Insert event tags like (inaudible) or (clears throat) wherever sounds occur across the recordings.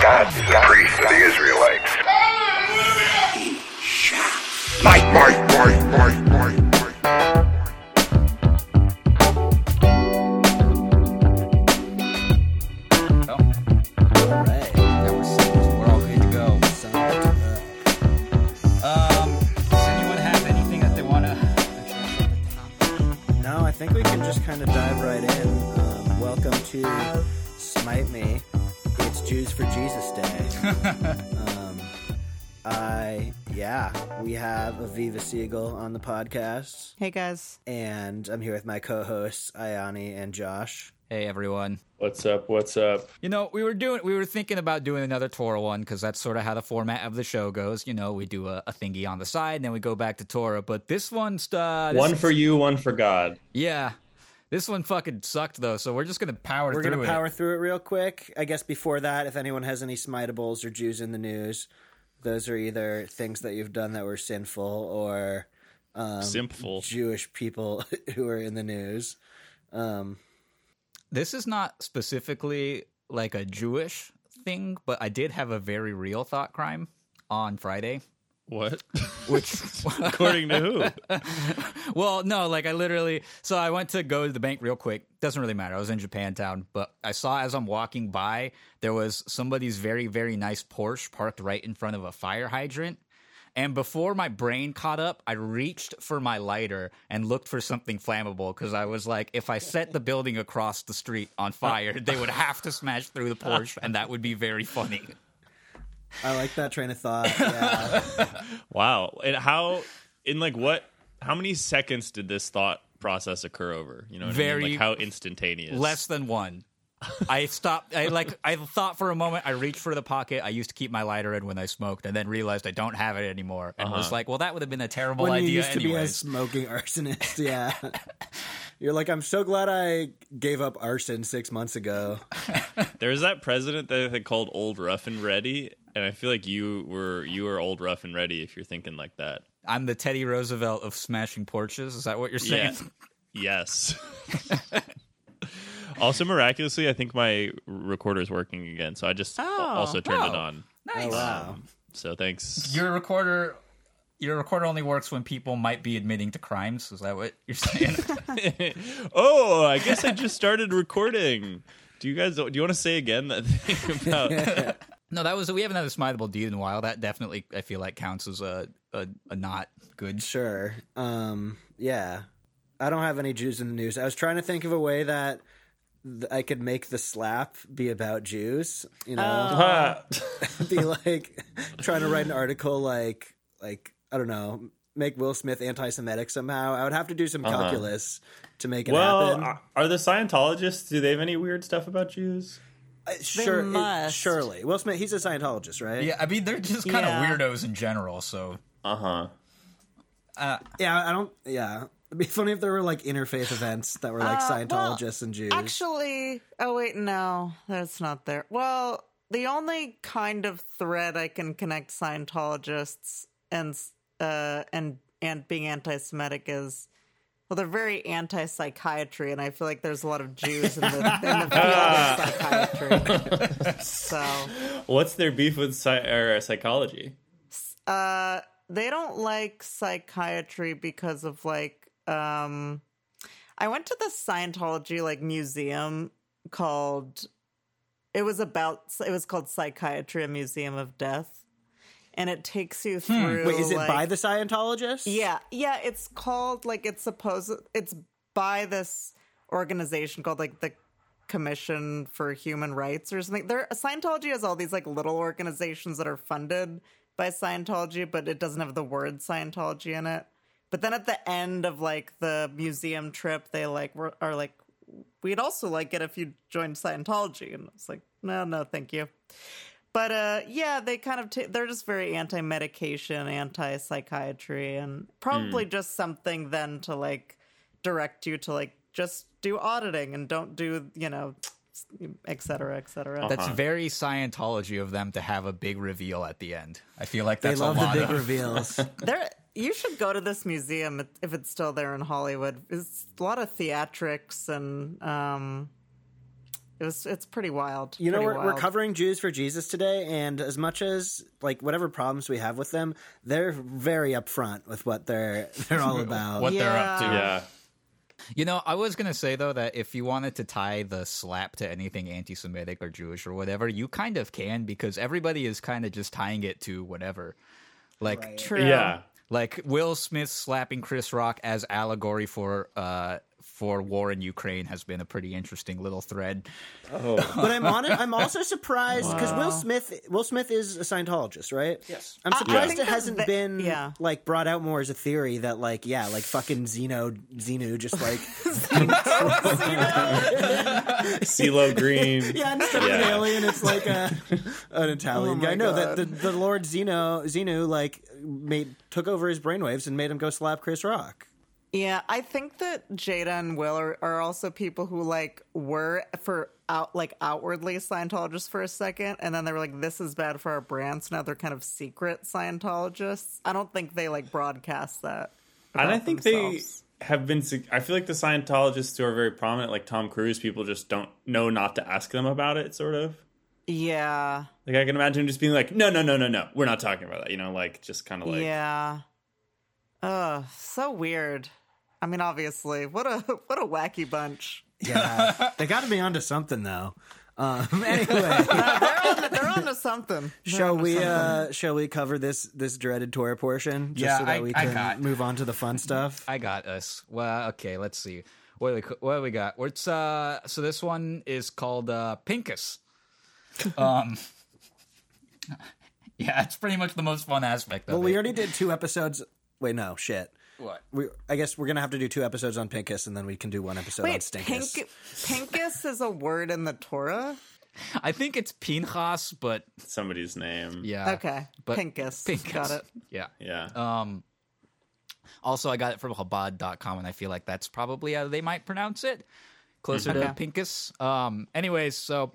God is the priest of the Israelites. Might, might, might, podcast, Hey guys. and I'm here with my co hosts, Ayani and Josh. Hey everyone. What's up? What's up? You know, we were doing, we were thinking about doing another Torah one because that's sort of how the format of the show goes. You know, we do a, a thingy on the side, and then we go back to Torah. But this one's uh, this one is- for you, one for God. yeah. This one fucking sucked though, so we're just gonna power We're through going to it. power through it real quick. I guess before that, if anyone has any smitables or Jews in the news, those are either things that you've done that were sinful or um, Simple. Jewish people (laughs) who are in the news. Um, This is not specifically like a Jewish thing, but I did have a very real thought crime on Friday. What? (laughs) Which (laughs) According to who? well, no, like I literally. So I went to go to the bank real quick. Doesn't really matter. I was in Japantown, but I saw as I'm walking by, there was somebody's very, very nice Porsche parked right in front of a fire hydrant. And before my brain caught up, I reached for my lighter and looked for something flammable because I was like, if I set the building across the street on fire, they would have to smash through the Porsche, and that would be very funny. I like that train of thought. (laughs) Yeah. Wow. And how? In like what? How many seconds did this thought process occur over? You know, what I mean? Very- like how instantaneous. Less than one. I stopped. I like. I thought for a moment. I reached for the pocket. I used to keep my lighter in when I smoked, and then realized I don't have it anymore, and was uh-huh. like, "Well, that would have been a terrible when you idea used to be a smoking (laughs) arsonist, yeah. You're like, I'm so glad I gave up arson six months ago. There was that president that they called Old Rough and Ready, and I feel like you were you were Old Rough and Ready if you're thinking like that. I'm the Teddy Roosevelt of smashing porches. Is that what you're saying? Yeah. yes. (laughs) also, miraculously, I think my recorder is working again, so I just Oh. also turned it Oh. on. Oh, wow. So thanks. Your recorder. Your recorder only works when people might be admitting to crimes. Is that what you're saying? (laughs) (laughs) oh, I guess I just started recording. Do you guys do you want to say again that thing (laughs) about no, that was we haven't had a smiteable deed in a while. That definitely I feel like counts as a a, a not good. Sure. Um, yeah. I don't have any Jews in the news. I was trying to think of a way that th- I could make the slap be about Jews. You know, Ah, (laughs) be like trying to write an article like like I don't know, make Will Smith anti-Semitic somehow. I would have to do some calculus to make it well, happen. are- are the Scientologists? Do they have any weird stuff about Jews? Uh, sure, it- must. surely. Will Smith, he's a Scientologist, right? Yeah, I mean they're just kind of Yeah. weirdos in general. So Uh huh. Yeah, I don't. Yeah, it'd be funny if there were like interfaith events that were like Uh, well, Scientologists and Jews. Actually, oh wait, no, that's not there. Well, the only kind of thread I can connect Scientologists and uh and and being anti-Semitic is well, they're very anti-psychiatry, and I feel like there's a lot of Jews in the, in the field of psychiatry. (laughs) so, What's their beef with sci- or psychology? uh, they don't like psychiatry because of like, um, I went to the Scientology like museum called. It was about. It was called Psychiatry: A Museum of Death, and it takes you through. Wait, is it like- by the Scientologists? Yeah, yeah. It's called like it's supposed. It's by this organization called like the Commission for Human Rights or something. There, Scientology has all these like little organizations that are funded by Scientology, but it doesn't have the word Scientology in it. But then at the end of like the museum trip, they like were, are like, we'd also like it if you joined Scientology, and it's like, no, no, thank you. But uh, yeah, they kind of ta they're just very anti-medication, anti-psychiatry, and probably just something then to like direct you to like just do auditing and don't do you know, et cetera, et cetera. That's very Scientology of them to have a big reveal at the end. I feel like They that's love a the lot big of. reveals. (laughs) there, you should go to this museum if it's still there in Hollywood. It's a lot of theatrics and um, It was it's pretty wild. You know, we're, we're covering Jews for Jesus today, and as much as like whatever problems we have with them, they're very upfront with what they're (laughs) they're all about. what they're up to. Yeah. Yeah. You know, I was gonna say though that if you wanted to tie the slap to anything anti-Semitic or Jewish or whatever, you kind of can because everybody is kind of just tying it to whatever. Like, Right. True. Yeah. Like Will Smith slapping Chris Rock as allegory for uh for war in Ukraine has been a pretty interesting little thread. Oh. (laughs) But I'm on it. I'm also (laughs) surprised because Will Smith Will Smith is a Scientologist, right? Yes. I'm I surprised think it hasn't the- been yeah. like brought out more as a theory that like yeah, like fucking Zeno Xenu just (laughs) like CeeLo Green. yeah, instead of an alien, it's like a, an Italian Oh guy. my No, that the, the Lord Zeno Xenu like made took over his brainwaves and made him go slap Chris Rock. Yeah, I think that Jada and Will are, are also people who like were for out like outwardly Scientologists for a second, and then they were like, "This is bad for our brand." So now they're kind of secret Scientologists. I don't think they like broadcast that. And I think themselves. they have been. I feel like the Scientologists who are very prominent, like Tom Cruise, people just don't know not to ask them about it. Sort of. Yeah, Like I can imagine him just being like, "No, no, no, no, no, we're not talking about that." You know, like just kind of like, yeah. Ugh, so weird. I mean, obviously, what a (laughs) what a wacky bunch. Yeah, they got to be onto something though. Um, (laughs) anyway, (laughs) They're on, they're on to something. They're shall onto we something. uh, shall we cover this this dreaded Torah portion just Yeah, so that I- we can got- move on to the fun stuff? I got us. Well, okay, let's see. What do we, what do we got? What's uh? So this one is called uh, Pinkus. Um. yeah, it's pretty much the most fun aspect of Well, it. we already did two episodes. Wait, no, shit. what? We, I guess we're gonna have to do two episodes on Pinkus, and then we can do one episode on Stinkus. pink, pinkus is a word in the Torah. I think it's Pinchas, but somebody's name. yeah. Okay, But pinkus. Pinkus. Got it. Yeah. Yeah. Um. Also, I got it from Chabad.com, and I feel like that's probably how they might pronounce it, closer to Okay. Pinkus. Um. Anyways, so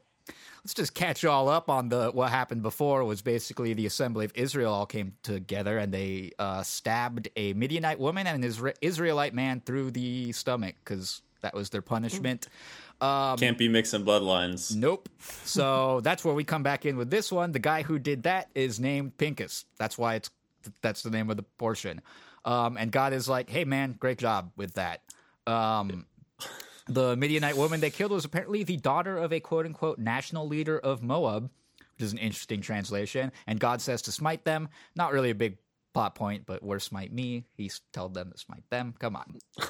let's just catch all up on the what happened before. Was basically the assembly of Israel all came together, and they uh, stabbed a Midianite woman and an Isra- Israelite man through the stomach because that was their punishment. Um, Can't be mixing bloodlines. Nope. So (laughs) that's where we come back in with this one. The guy who did that is named Pinkus. That's why it's that's the name of the portion. Um, and God is like, "Hey man, great job with that." Um, (laughs) the Midianite woman they killed was apparently the daughter of a quote unquote national leader of Moab, which is an interesting translation. And God says to smite them. Not really a big plot point, but where smite me? He told them to smite them. Come on. (laughs)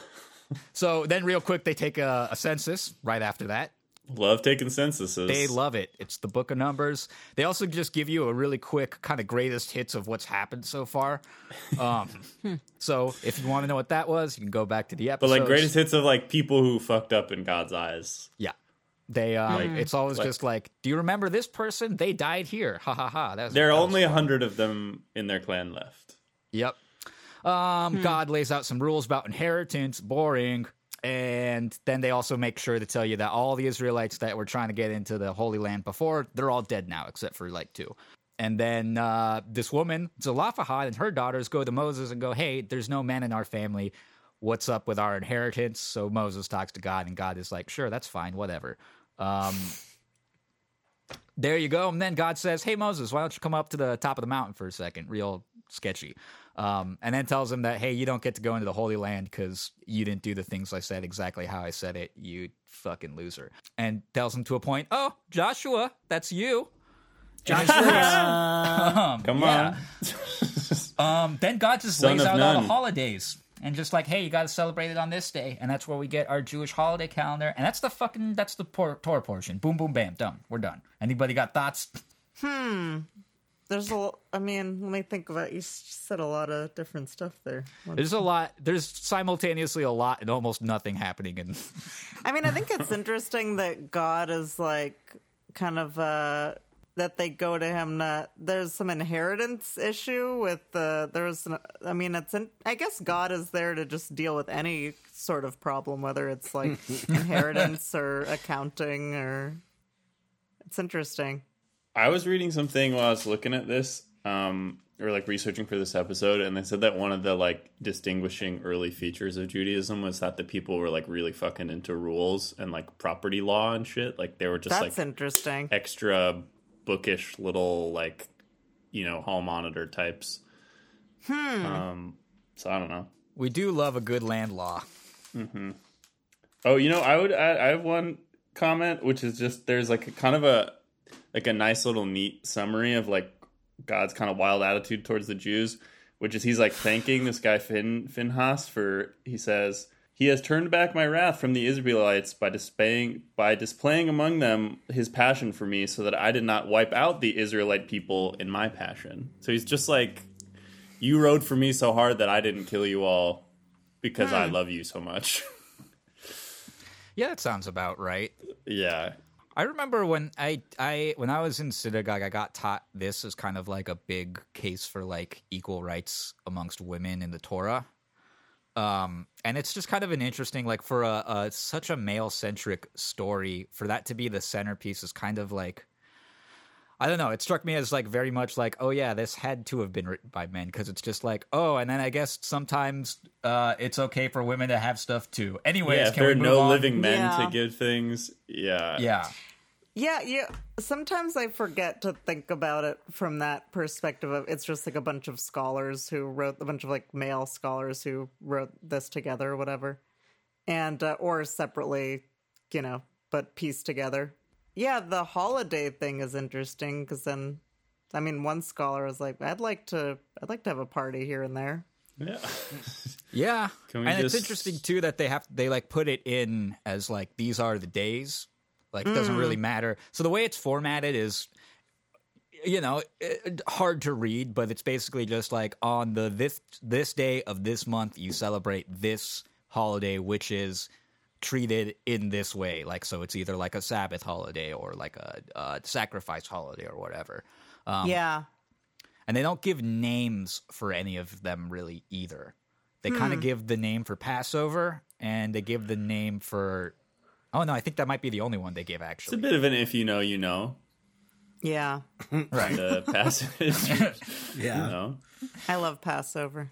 so then, real quick, they take a, a census right after that. Love taking censuses. They love it. It's the book of numbers. They also just give you a really quick kind of greatest hits of what's happened so far. Um, (laughs) so if you want to know what that was, you can go back to the episode. but like greatest hits of like people who fucked up in God's eyes. Yeah. They um, it's always like- just like, do you remember this person? They died here. Ha ha ha. That's There are that only a hundred of them in their clan left. Yep. Um, God lays out some rules about inheritance. Boring. And then they also make sure to tell you that all the Israelites that were trying to get into the Holy Land before, they're all dead now, except for like two. And then uh, this woman, Zelophehad, and her daughters go to Moses and go, Hey, there's no man in our family. What's up with our inheritance? So Moses talks to God, and God is like, Sure, that's fine, whatever. Um, there you go. And then God says, Hey, Moses, why don't you come up to the top of the mountain for a second? Real sketchy. Um, and then tells him that, Hey, you don't get to go into the Holy Land because you didn't do the things I said exactly how I said it, you fucking loser. And tells him to a point, Oh, Joshua, that's you. Joshua, (laughs) Come Yeah. on. (laughs) Um, then God just Son lays of out all the holidays. And just like, hey, you got to celebrate it on this day, and that's where we get our Jewish holiday calendar, and that's the fucking that's the por- Torah portion. Boom, boom, bam, done. We're done. Anybody got thoughts? There's a. l- I mean, let me think about. You said a lot of different stuff there. There's a lot. There's simultaneously a lot and almost nothing happening. And I mean, I think it's interesting that God is like kind of uh that they go to him. That there's some inheritance issue with the. There's. An, I mean, it's. In, I guess God is there to just deal with any sort of problem, whether it's like (laughs) inheritance or accounting or. It's interesting. I was reading something while I was looking at this. Um, or like researching for this episode, and they said that one of the like distinguishing early features of Judaism was that the people were like really fucking into rules and like property law and shit. Like they were just That's like interesting. extra bookish little like you know hall monitor types. Hmm. Um. So I don't know. We do love a good land law. Oh, you know, I would add, I have one comment, which is just there's like a kind of a like a nice little neat summary of like God's kind of wild attitude towards the Jews, which is he's like thanking this guy Fin Finhas for he says he has turned back my wrath from the Israelites by displaying by displaying among them his passion for me, so that I did not wipe out the Israelite people in my passion. So he's just like, you rode for me so hard that I didn't kill you all because I hmm. love you so much. (laughs) Yeah, that sounds about right. yeah, I remember when I I when I was in synagogue, I got taught this as kind of like a big case for like equal rights amongst women in the Torah. Um, and it's just kind of an interesting, like for a, a such a male centric story, for that to be the centerpiece is kind of like, I don't know. It struck me as like very much like, oh yeah, this had to have been written by men because it's just like, oh, and then I guess sometimes uh, it's okay for women to have stuff too. Anyways, yeah. If can there we are move no on? living men Yeah. to give things, yeah, Yeah. Yeah, yeah. Sometimes I forget to think about it from that perspective of it's just like a bunch of scholars who wrote a bunch of like male scholars who wrote this together or whatever, and uh, or separately, you know, but pieced together. Yeah, the holiday thing is interesting because then, I mean, one scholar was like, "I'd like to, I'd like to have a party here and there." yeah. (laughs) Yeah, Can we and it's interesting too that they have they like put it in as like these are the days. Like it doesn't really mm. matter. So the way it's formatted is, you know, it, hard to read, but it's basically just like on the this this day of this month you celebrate this holiday, which is treated in this way. Like so, it's either like a Sabbath holiday or like a, a sacrifice holiday or whatever. Um, yeah, and they don't give names for any of them really either. They kind of give the name for Passover and they give the name for Oh no, I think that might be the only one they give actually. It's a bit of an if you know, you know yeah. (laughs) right. the (laughs) passage. (laughs) Yeah. you know, I love Passover.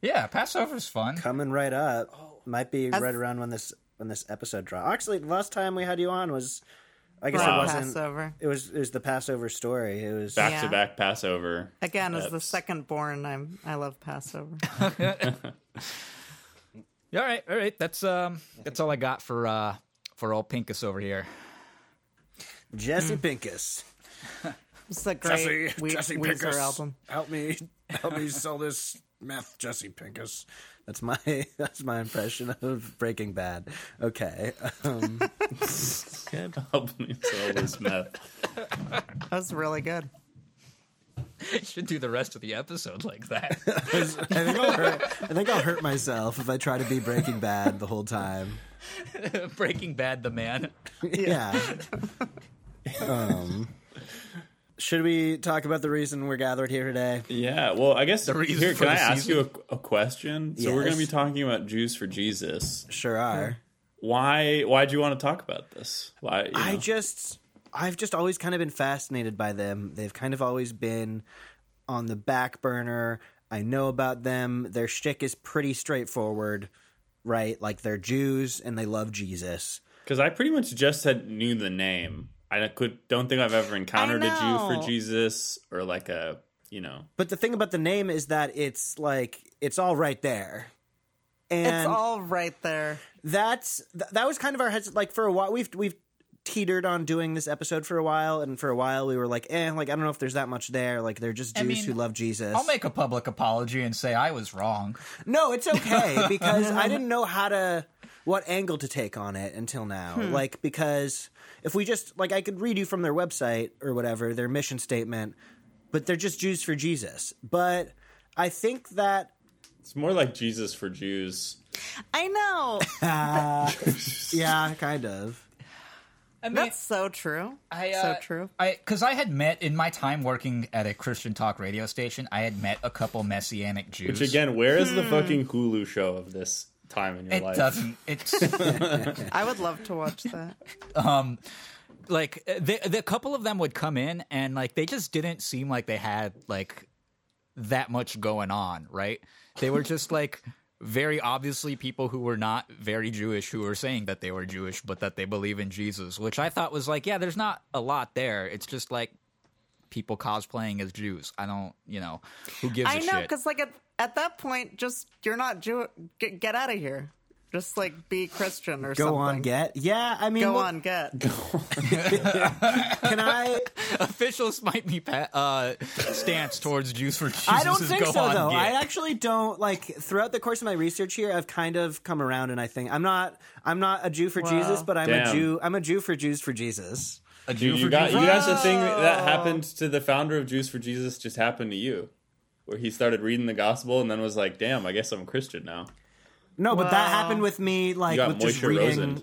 Yeah, Passover's fun. Coming right up. Might be As- right around when this when this episode dropped. Actually, the last time we had you on was I guess Wow. it wasn't Passover. it was it was the Passover story. It was back to back Passover. Again, as the second born, I'm I love Passover. (laughs) All right, all right. That's um that's all I got for uh for old Pinkus over here. Jesse Pincus. It's a great we- Weezer album. Help me help me sell this meth, Jesse Pincus. That's my (laughs) that's my impression of Breaking Bad. Okay. Um, (laughs) Help me sell this meth. That was really good. I should do the rest of the episode like that. (laughs) I think I'll hurt I think I'll hurt myself if I try to be Breaking Bad the whole time. Breaking Bad the man. Yeah. um should we talk about the reason we're gathered here today? Yeah, well, I guess the reason here, for can I the ask you a, a question? So we're going to be talking about Jews for Jesus. Sure are. Why? Why do you want to talk about this? Why? you I just I've just always kind of been fascinated by them. They've kind of always been on the back burner. I know about them. Their shtick is pretty straightforward, right? Like they're Jews and they love Jesus. Because I pretty much just said knew the name. I could don't think I've ever encountered a Jew for Jesus or like a you know. But the thing about the name is that it's like it's all right there. And It's all right there. that's th- that was kind of our heads like for a while we've we've teetered on doing this episode for a while and for a while we were like eh like I don't know if there's that much there like they're just I Jews mean, who love Jesus. I'll make a public apology and say I was wrong. No, it's okay (laughs) because I didn't know how to what angle to take on it until now. Like because if we just like I could read you from their website or whatever, their mission statement, but they're just Jews for Jesus. But I think that It's more like Jesus for Jews. I know. (laughs) (laughs) yeah, kind of. I mean, That's so true. I, so uh, true. I because I had met in my time working at a Christian talk radio station. I had met a couple messianic Jews. Which again, where is the fucking Hulu show of this time in your it life? doesn't. It's (laughs) (laughs) I would love to watch that. um like the the couple of them would come in and like they just didn't seem like they had like that much going on, right? They were just like very obviously people who were not very Jewish who were saying that they were Jewish but that they believe in Jesus, which I thought was like, yeah, there's not a lot there. It's just like people cosplaying as Jews. I don't, you know, who gives I a know, shit? because like at, at that point, just you're not Jew. Get, get out of here. Just like be Christian or something. Go something. on, get. Yeah, I mean, Go look, on, get. Can I? (laughs) Officials might be pa- uh, stance towards Jews for Jesus I don't is think go so, on, though. get. I actually don't like. Throughout the course of my research here, I've kind of come around, and I think I'm not. I'm not a Jew for Jesus, but I'm a Damn. Jew. I'm a Jew for Jews for Jesus. a Jew Dude, for you got Jesus. you got the thing that happened to the founder of Jews for Jesus just happened to you, where he started reading the gospel and then was like, "Damn, I guess I'm a Christian now." No, but that happened with me. Like You got with just reading. (laughs) Rosen.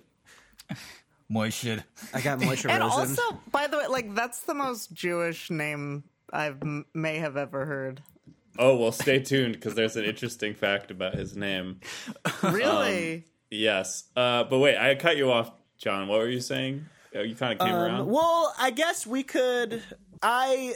Moishid. I got Moshe (laughs) And Rosen. also, by the way, like that's the most Jewish name I may have ever heard. Oh well, stay tuned because there's an interesting fact about his name. Really? Yes, uh, but wait, I cut you off, John. What were you saying? Oh, you kind of came around. Um, well, I guess we could. I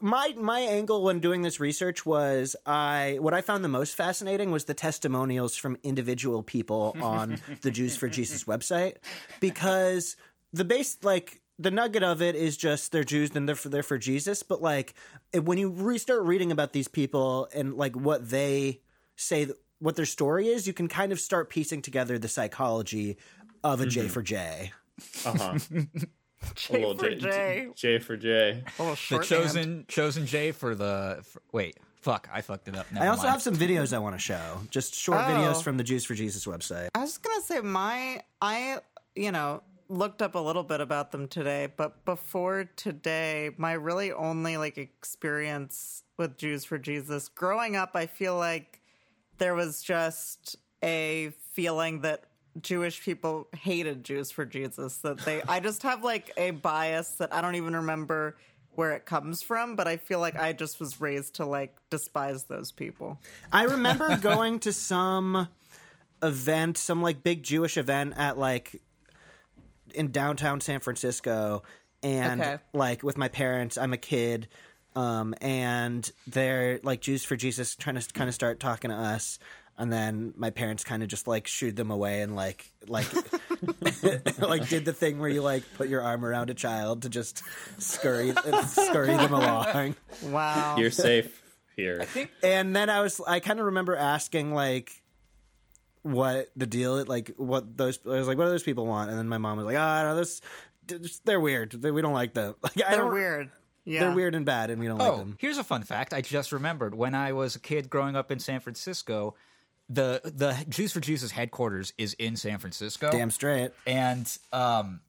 my my angle when doing this research was I what I found the most fascinating was the testimonials from individual people (laughs) on the Jews for Jesus website because the base like the nugget of it is just they're Jews and they're for, they're for Jesus, but like when you re- start reading about these people and like what they say what their story is, you can kind of start piecing together the psychology of a J for J. Uh huh. (laughs) (laughs) J for J. J for J. The short chosen chosen J for the for, wait. Fuck, I fucked it up. Never I also mind. have some videos I want to show. Just short Oh. videos from the Jews for Jesus website. I was gonna say my I you know looked up a little bit about them today, but before today, my really only like experience with Jews for Jesus growing up, I feel like there was just a feeling that Jewish people hated Jews for Jesus. That they, I just have like a bias that I don't even remember where it comes from, but I feel like I just was raised to like despise those people. I remember (laughs) going to some event, some like big Jewish event at like in downtown San Francisco, and Okay. like with my parents. I'm a kid, um, and they're like Jews for Jesus, trying to kind of start talking to us. And then my parents kind of just like shooed them away and like like (laughs) like did the thing where you like put your arm around a child to just scurry scurry them along. Wow. You're safe here. Think- And then I was, I kind of remember asking like, what the deal, like what those, I was like, what do those people want? And then my mom was like, ah, no, those, they're weird. They, we don't like them. (laughs) Like, I They're don't, weird. Yeah. They're weird and bad, and we don't like Oh, them. here's a fun fact. I just remembered when I was a kid growing up in San Francisco, the the Juice for Juice's headquarters is in San Francisco. Damn straight. And um,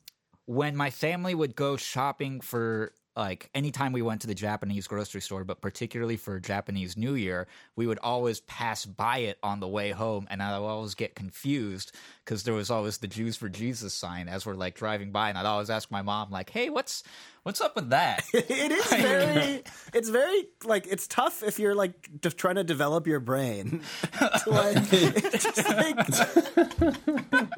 when my family would go shopping for like anytime we went to the Japanese grocery store, but particularly for Japanese New Year, we would always pass by it on the way home, and I would always get confused because there was always the Jews for Jesus sign as we're like driving by, and I'd always ask my mom like, "Hey, what's what's up with that?" (laughs) It is (laughs) very, it's very like it's tough if you're like just trying to develop your brain. (laughs) To, like, just like.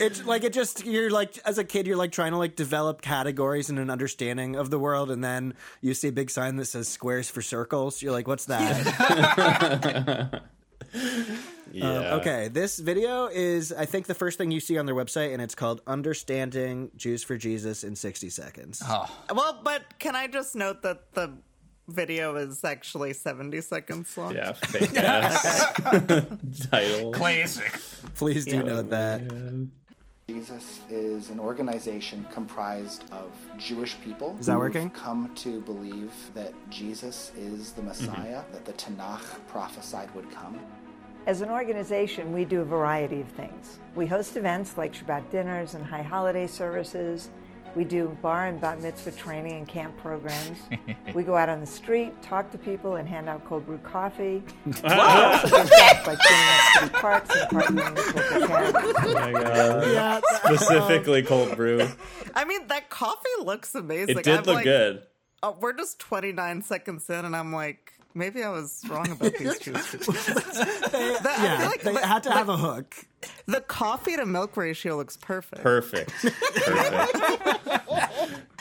It's like it just you're like as a kid you're like trying to like develop categories and an understanding of the world and then you see a big sign that says squares for circles you're like what's that Yeah. (laughs) (laughs) Um, okay, this video is, I think, the first thing you see on their website, and it's called Understanding Jews for Jesus in 60 Seconds. oh. Well, but can I just note that the video is actually 70 seconds long? Yeah. (laughs) Fake ass (laughs) title. Classic. Please do note that. Jesus is an organization comprised of Jewish people Is that who've working? come to believe that Jesus is the mhm. Messiah, that the Tanakh prophesied would come. As an organization, we do a variety of things. We host events like Shabbat dinners and high holiday services. We do bar and bat mitzvah training and camp programs. (laughs) we go out on the street, talk to people, and hand out cold brew coffee. we also give back by cleaning up city parks and partnering with local charities. Oh my god. Yeah, Specifically cold brew. I mean, that coffee looks amazing. It did I'm look like, good. Oh, we're just 29 seconds in, and I'm like, maybe I was wrong about these Jews. (laughs) (laughs) That- I yeah, feel like they the- had to have a hook. The coffee to milk ratio looks perfect. Perfect. Perfect.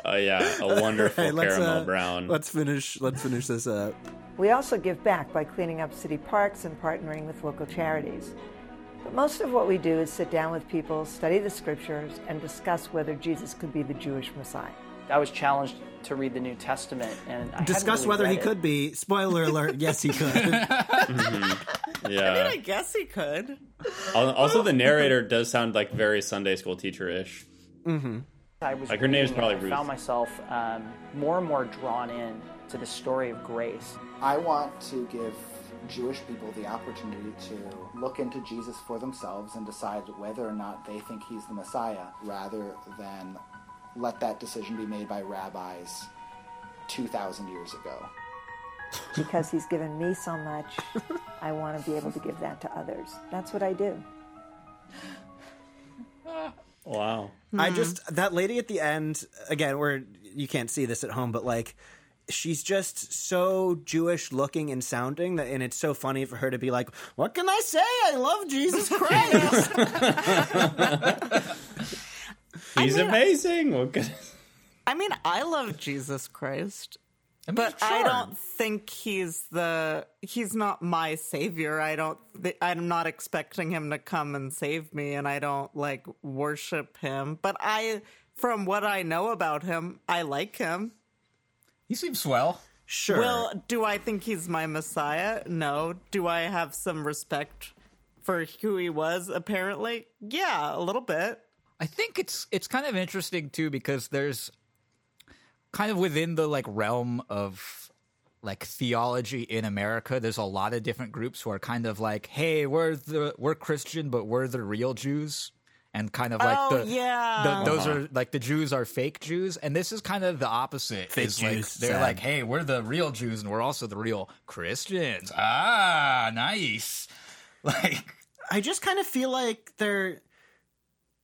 Oh yeah, a (laughs) wonderful Hey, let's, caramel uh, brown. Let's finish. Let's finish this up. We also give back by cleaning up city parks and partnering with local charities. But most of what we do is sit down with people, study the scriptures, and discuss whether Jesus could be the Jewish Messiah. I was challenged to read the New Testament, and I Discuss really whether he it. could be. Spoiler alert. Yes, he could. (laughs) yeah. I guess he could. Also, the narrator does sound like very Sunday school teacher ish. I was Like, her name's reading it, probably I found myself um, more and more drawn in to the story of grace. I want to give Jewish people the opportunity to look into Jesus for themselves and decide whether or not they think he's the Messiah, rather than let that decision be made by rabbis 2,000 years ago. Because he's given me so much, I want to be able to give that to others. That's what I do. Wow. I just that lady at the end again. Where you can't see this at home, but like. She's just so Jewish looking and sounding that, and it's so funny for her to be like, "What can I say? I love Jesus Christ." (laughs) He's amazing. What could- I mean, I love Jesus Christ, I mean, but I don't think he's the he's not my savior. I don't. th- I'm not expecting him to come and save me, and I don't like worship him. But I, from what I know about him, I like him. He seems swell. sure. Well, do I think he's my messiah? No. Do I have some respect for who he was? Apparently, yeah, a little bit. I think it's it's kind of interesting too because there's kind of within the like realm of like theology in America, there's a lot of different groups who are kind of like, hey, we're the we're Christian, but we're the real Jews. And kind of like Oh, the, yeah. the those are like the Jews are fake Jews, and this is kind of the opposite. Fake It's like, Jews, they're sad. like, hey, we're the real Jews, and we're also the real Christians. Ah, nice. (laughs) Like, I just kind of feel like they're.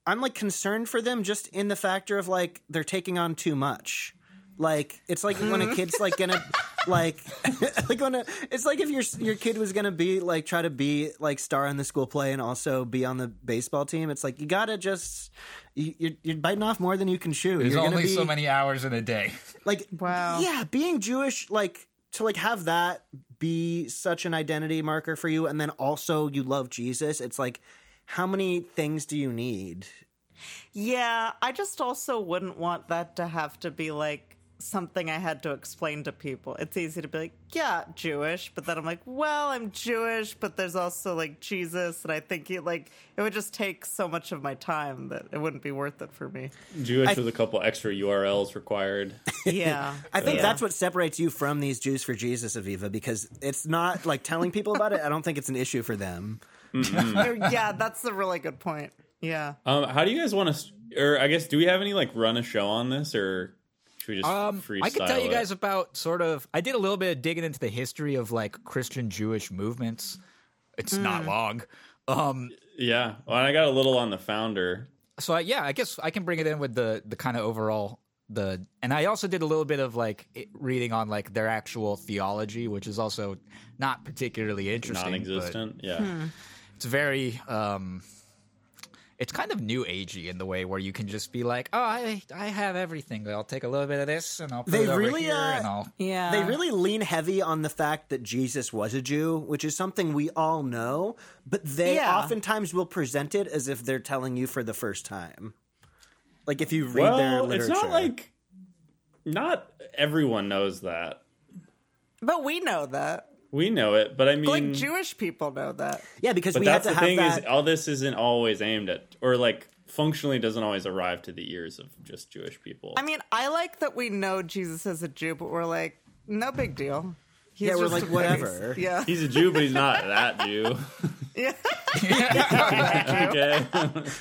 I'm like concerned for them just in the factor of like they're taking on too much. Like it's like when a hmm. kid's like gonna (laughs) like (laughs) like when a, it's like if your your kid was gonna be like try to be like star in the school play and also be on the baseball team. It's like you gotta just you, you're, you're biting off more than you can chew. there's you're gonna only be, so many hours in a day. (laughs) like Wow. yeah being jewish like to like have that be such an identity marker for you and then also you love jesus it's like how many things do you need Yeah, I just also wouldn't want that to have to be like something I had to explain to people. It's easy to be like, yeah, Jewish, but then I'm like, well, I'm Jewish, but there's also like Jesus, and I think it like it would just take so much of my time that it wouldn't be worth it for me. Jewish with a couple extra URLs required. (laughs) Yeah, i think Yeah. that's what separates you from these jews for jesus aviva because it's not like telling people about it i don't think it's an issue for them yeah, that's a really good point. Yeah. Um, how do you guys want to? Or I guess, do we have any like run a show on this, or should we just Um, freestyle? I could tell you it? guys about sort of. I did a little bit of digging into the history of like Christian Jewish movements. It's not long. Um, Yeah, well, I got a little on the founder. so I, yeah, I guess I can bring it in with the the kind of overall the. And I also did a little bit of like reading on like their actual theology, which is also not particularly interesting. but Non-existent. Yeah. It's very. um it's kind of new agey in the way where you can just be like, "Oh, I I have everything. I'll take a little bit of this and I'll put They it over really, here uh, and I'll Yeah. they really lean heavy on the fact that jesus was a jew which is something we all know but they Yeah. oftentimes will present it as if they're telling you for the first time like if you read their literature it's not like not everyone knows that. But we know that. We know it, but I mean, Like Jewish people know that. yeah because but we had that's to the have thing that is, all this isn't always aimed at, or like functionally doesn't always arrive to the ears of just Jewish people. I mean, I like that we know Jesus is a Jew, but we're like, no big deal. He's Yeah, we're like, a face. whatever. Yeah. He's a Jew, but he's not that Jew. (laughs) (laughs) yeah. okay.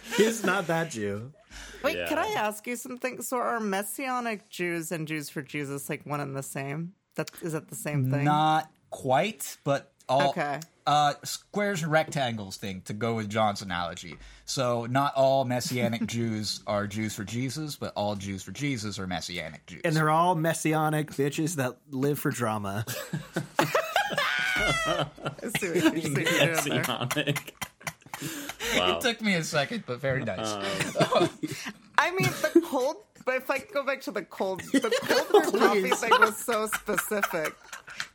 (laughs) he's not that jew Wait, Yeah. can I ask you something? So are Messianic Jews and Jews for Jesus like one and the same? That is that the same thing? Not quite, but all Okay. uh, squares and rectangles thing to go with John's analogy. So not all messianic (laughs) Jews are Jews for Jesus, but all Jews for Jesus are messianic Jews. and they're all messianic bitches that live for drama (laughs) I see what you're, see what you're doing there. Messianic. Wow. It took me a second, but very nice. I mean, the cold. But if I go back to the cold, the cold coffee thing was so specific.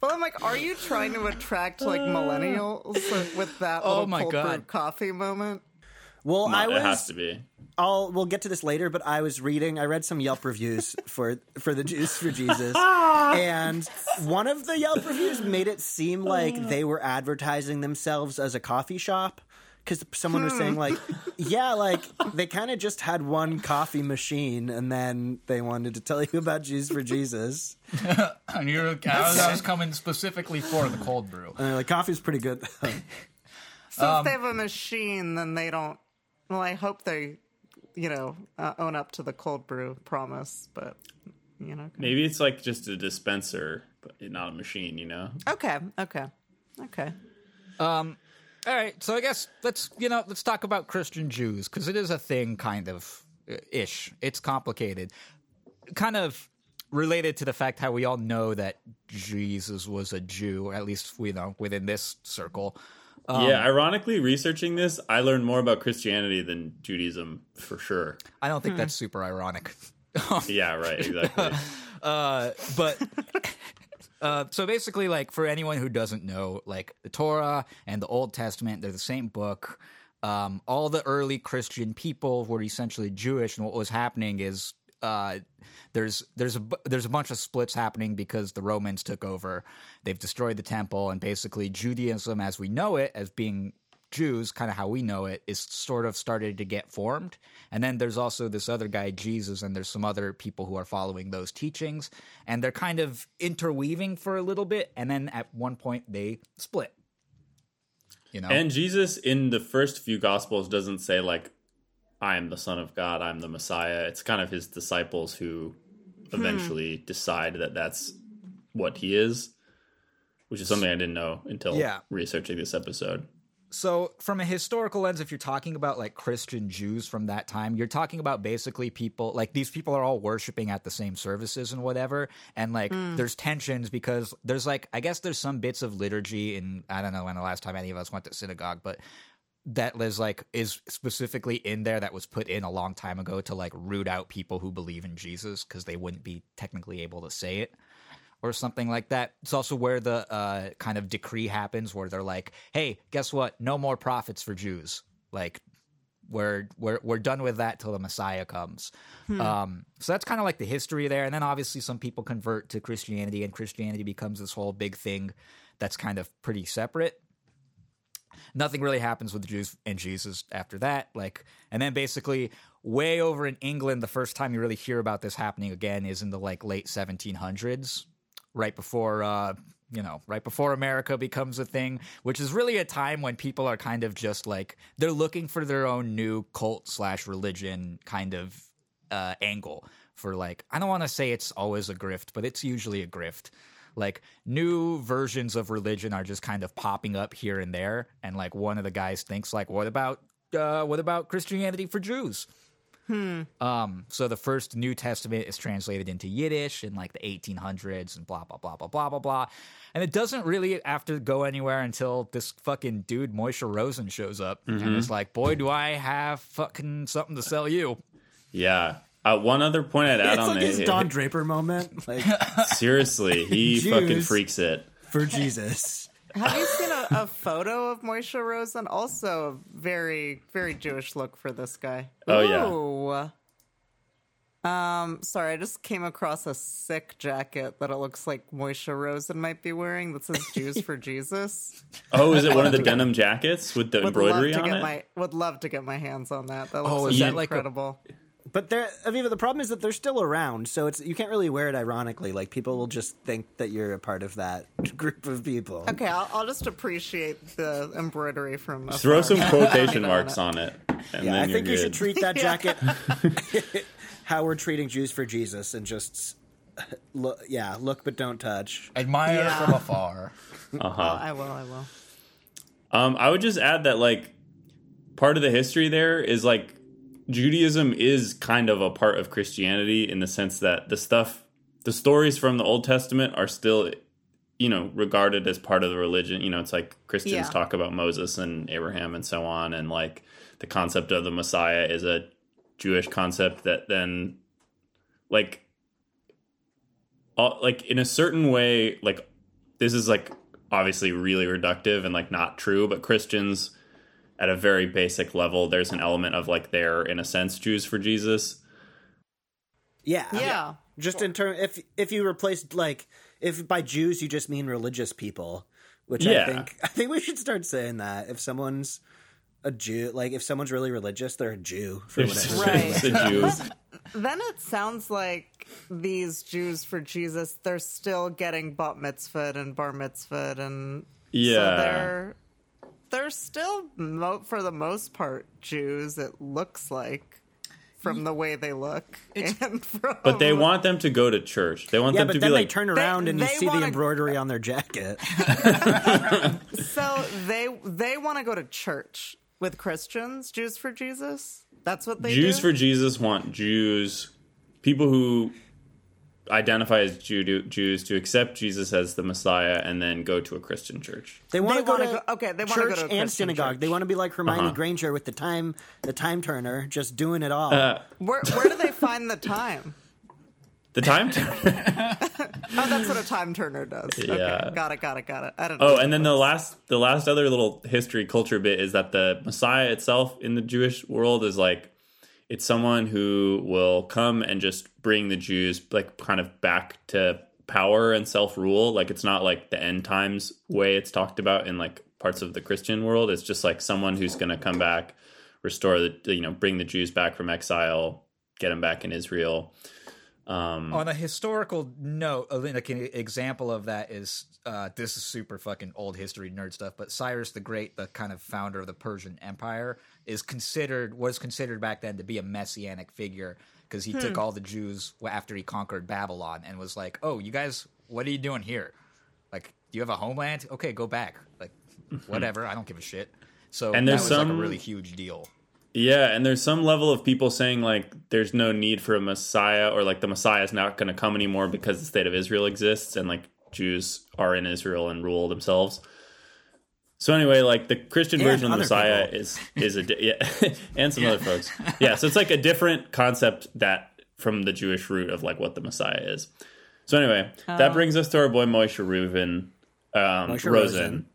But I'm like, are you trying to attract like uh. millennials with that Oh little my cold brew coffee moment? Well, I was, it has to be. I'll we'll get to this later, but I was reading. I read some Yelp reviews (laughs) for for the Juice for Jesus, (laughs) and one of the Yelp reviews made it seem like they were advertising themselves as a coffee shop. Because someone was saying like, (laughs) yeah, like they kind of just had one coffee machine, and then they wanted to tell you about Jews for Jesus. (laughs) And you're, I, was, I was coming specifically for the cold brew. And they're like, coffee's pretty good. (laughs) So Um, if they have a machine, then they don't. Well, I hope they, you know, uh, own up to the cold brew promise. But you know, Maybe it's like just a dispenser, but not a machine. You know. okay, okay, okay. All right, so I guess let's you know let's talk about Christian Jews because it is a thing, kind of uh, ish. It's complicated, kind of related to the fact how we all know that Jesus was a Jew, at least you know within this circle. yeah, ironically, researching this, I learned more about Christianity than Judaism for sure. I don't think that's super ironic. Yeah, right, exactly. (laughs) Uh, but uh, so basically, like for anyone who doesn't know, like the Torah and the Old Testament, they're the same book. Um, all the early Christian people were essentially Jewish, and what was happening is uh, there's there's a there's a bunch of splits happening because the Romans took over. They've destroyed the temple, and basically Judaism, as we know it, as being Jews, kind of how we know it, is sort of started to get formed. And then there's also this other guy, Jesus, and there's some other people who are following those teachings. And they're kind of interweaving for a little bit. And then at one point, they split. You know? and Jesus in the first few gospels doesn't say like I am the son of God, I'm the Messiah. It's kind of his disciples who hmm. eventually decide that that's what he is, which is something I didn't know until Yeah. researching this episode. So, from a historical lens, if you're talking about like Christian Jews from that time, you're talking about basically people like these people are all worshiping at the same services and whatever. And like hmm. there's tensions because there's like, I guess there's some bits of liturgy, and I don't know when the last time any of us went to synagogue, but that is like is specifically in there that was put in a long time ago to like root out people who believe in Jesus because they wouldn't be technically able to say it or something like that. It's also where the uh, kind of decree happens where they're like, "Hey, guess what? No more prophets for Jews. Like, we're we're we're done with that till the Messiah comes." Um, so that's kind of like the history there. And then obviously some people convert to Christianity, and Christianity becomes this whole big thing that's kind of pretty separate. Nothing really happens with the Jews and Jesus after that. Like, and then basically, way over in England, the first time you really hear about this happening again is in the like late 1700s, right before uh, you know, right before America becomes a thing, which is really a time when people are kind of just like they're looking for their own new cult slash religion kind of uh, angle for like I don't want to say it's always a grift, but it's usually a grift. Like new versions of religion are just kind of popping up here and there, and like one of the guys thinks like, what about uh, what about Christianity for Jews? Um, so the first New Testament is translated into Yiddish in like the 1800s and blah blah blah blah blah blah blah, and it doesn't really have to go anywhere until this fucking dude Moshe Rosen shows up and it's like, boy, do I have fucking something to sell you. Yeah. Uh, one other point I'd add it's on like the his Don Draper moment, like (laughs) seriously, he (laughs) fucking freaks it. for Jesus. Have you seen a, a photo of Moshe Rosen? Also, a very, very Jewish look for this guy. Oh, yeah. yeah. Um, sorry, I just came across a sick jacket that it looks like Moshe Rosen might be wearing that says "Jews for (laughs) Jesus." Oh, is it one of the (laughs) denim jackets with the Would love embroidery to on get it? my would love to get my hands on that. That looks Oh, is that like a- incredible. But they're Aviva. The problem is that they're still around, so it's you can't really wear it ironically. Like people will just think that you're a part of that (laughs) group of people. Okay, I'll, I'll just appreciate the embroidery from. Throw some (laughs) quotation marks on it. And Yeah, then I you're think you should treat that (laughs) jacket how we're treating Jews for Jesus, and just look. Yeah, look but don't touch. Admire Yeah. from afar. Uh-huh. I will. I will. Um, I would just add that like part of the history there is like Judaism is kind of a part of Christianity in the sense that the stuff, the stories from the Old Testament are still you know regarded as part of the religion. You know, it's like Christians Yeah. talk about Moses and Abraham and so on, and like the concept of the Messiah is a Jewish concept that then like all, like in a certain way like this is like obviously really reductive and like not true but christians at a very basic level there's an element of like they're in a sense jews for jesus Yeah. Yeah. Just in terms, if if you replaced like if by Jews you just mean religious people, which Yeah. I think (laughs) I think we should start saying that if someone's a Jew, like if someone's really religious, they're a Jew for whatever. Right. (laughs) the jews (laughs) Then it sounds like these Jews for Jesus, they're still getting bat mitzvah and bar mitzvah, and so yeah they're they're still mo- for the most part Jews. It looks like from the way they look, (laughs) and from but they want them to go to church they want Yeah, them but to then be they like turn around and you they see wanna- the embroidery on their jacket. (laughs) so they they want to go to church with Christians, Jews for Jesus. That's what they jews do? for jesus want jews people who identify as Jew, jews to accept jesus as the messiah and then go to a christian church They want They to go wanna to okay, they wanna go church to a and synagogue. church. They want to be like Hermione Uh-huh. Granger with the time, the time turner, just doing it all. Uh, Where where do they find the time? the time (laughs) Oh, that's what a time turner does. Yeah. Okay, got it, got it, got it. I don't. Oh, and then the last the last other little history culture bit is that the Messiah itself in the Jewish world is like it's someone who will come and just bring the Jews like kind of back to power and self-rule. Like it's not like the end times way it's talked about in like parts of the Christian world. It's just like someone who's going to come back, restore the you know, bring the Jews back from exile, get them back in Israel. Um On a historical note, like an example of that is uh, this is super fucking old history nerd stuff. But Cyrus the Great, the kind of founder of the Persian Empire, is considered was considered back then to be a messianic figure because he took hmm. all the Jews after he conquered Babylon and was like, "Oh, you guys, what are you doing here? Like, do you have a homeland? Okay, go back. Like, mm-hmm. whatever. I don't give a shit." So And that there's was like some- a really huge deal. Yeah, and there's some level of people saying like there's no need for a Messiah or like the Messiah is not going to come anymore because the state of Israel exists and like Jews are in Israel and rule themselves. So anyway, like the Christian And version of the Messiah people. is is a di- yeah, (laughs) and some other folks. Yeah, so it's like a different concept that from the Jewish root of like what the Messiah is. So anyway, that brings us to our boy Moshe Reuven, um, Moshe Rosen. Rosen.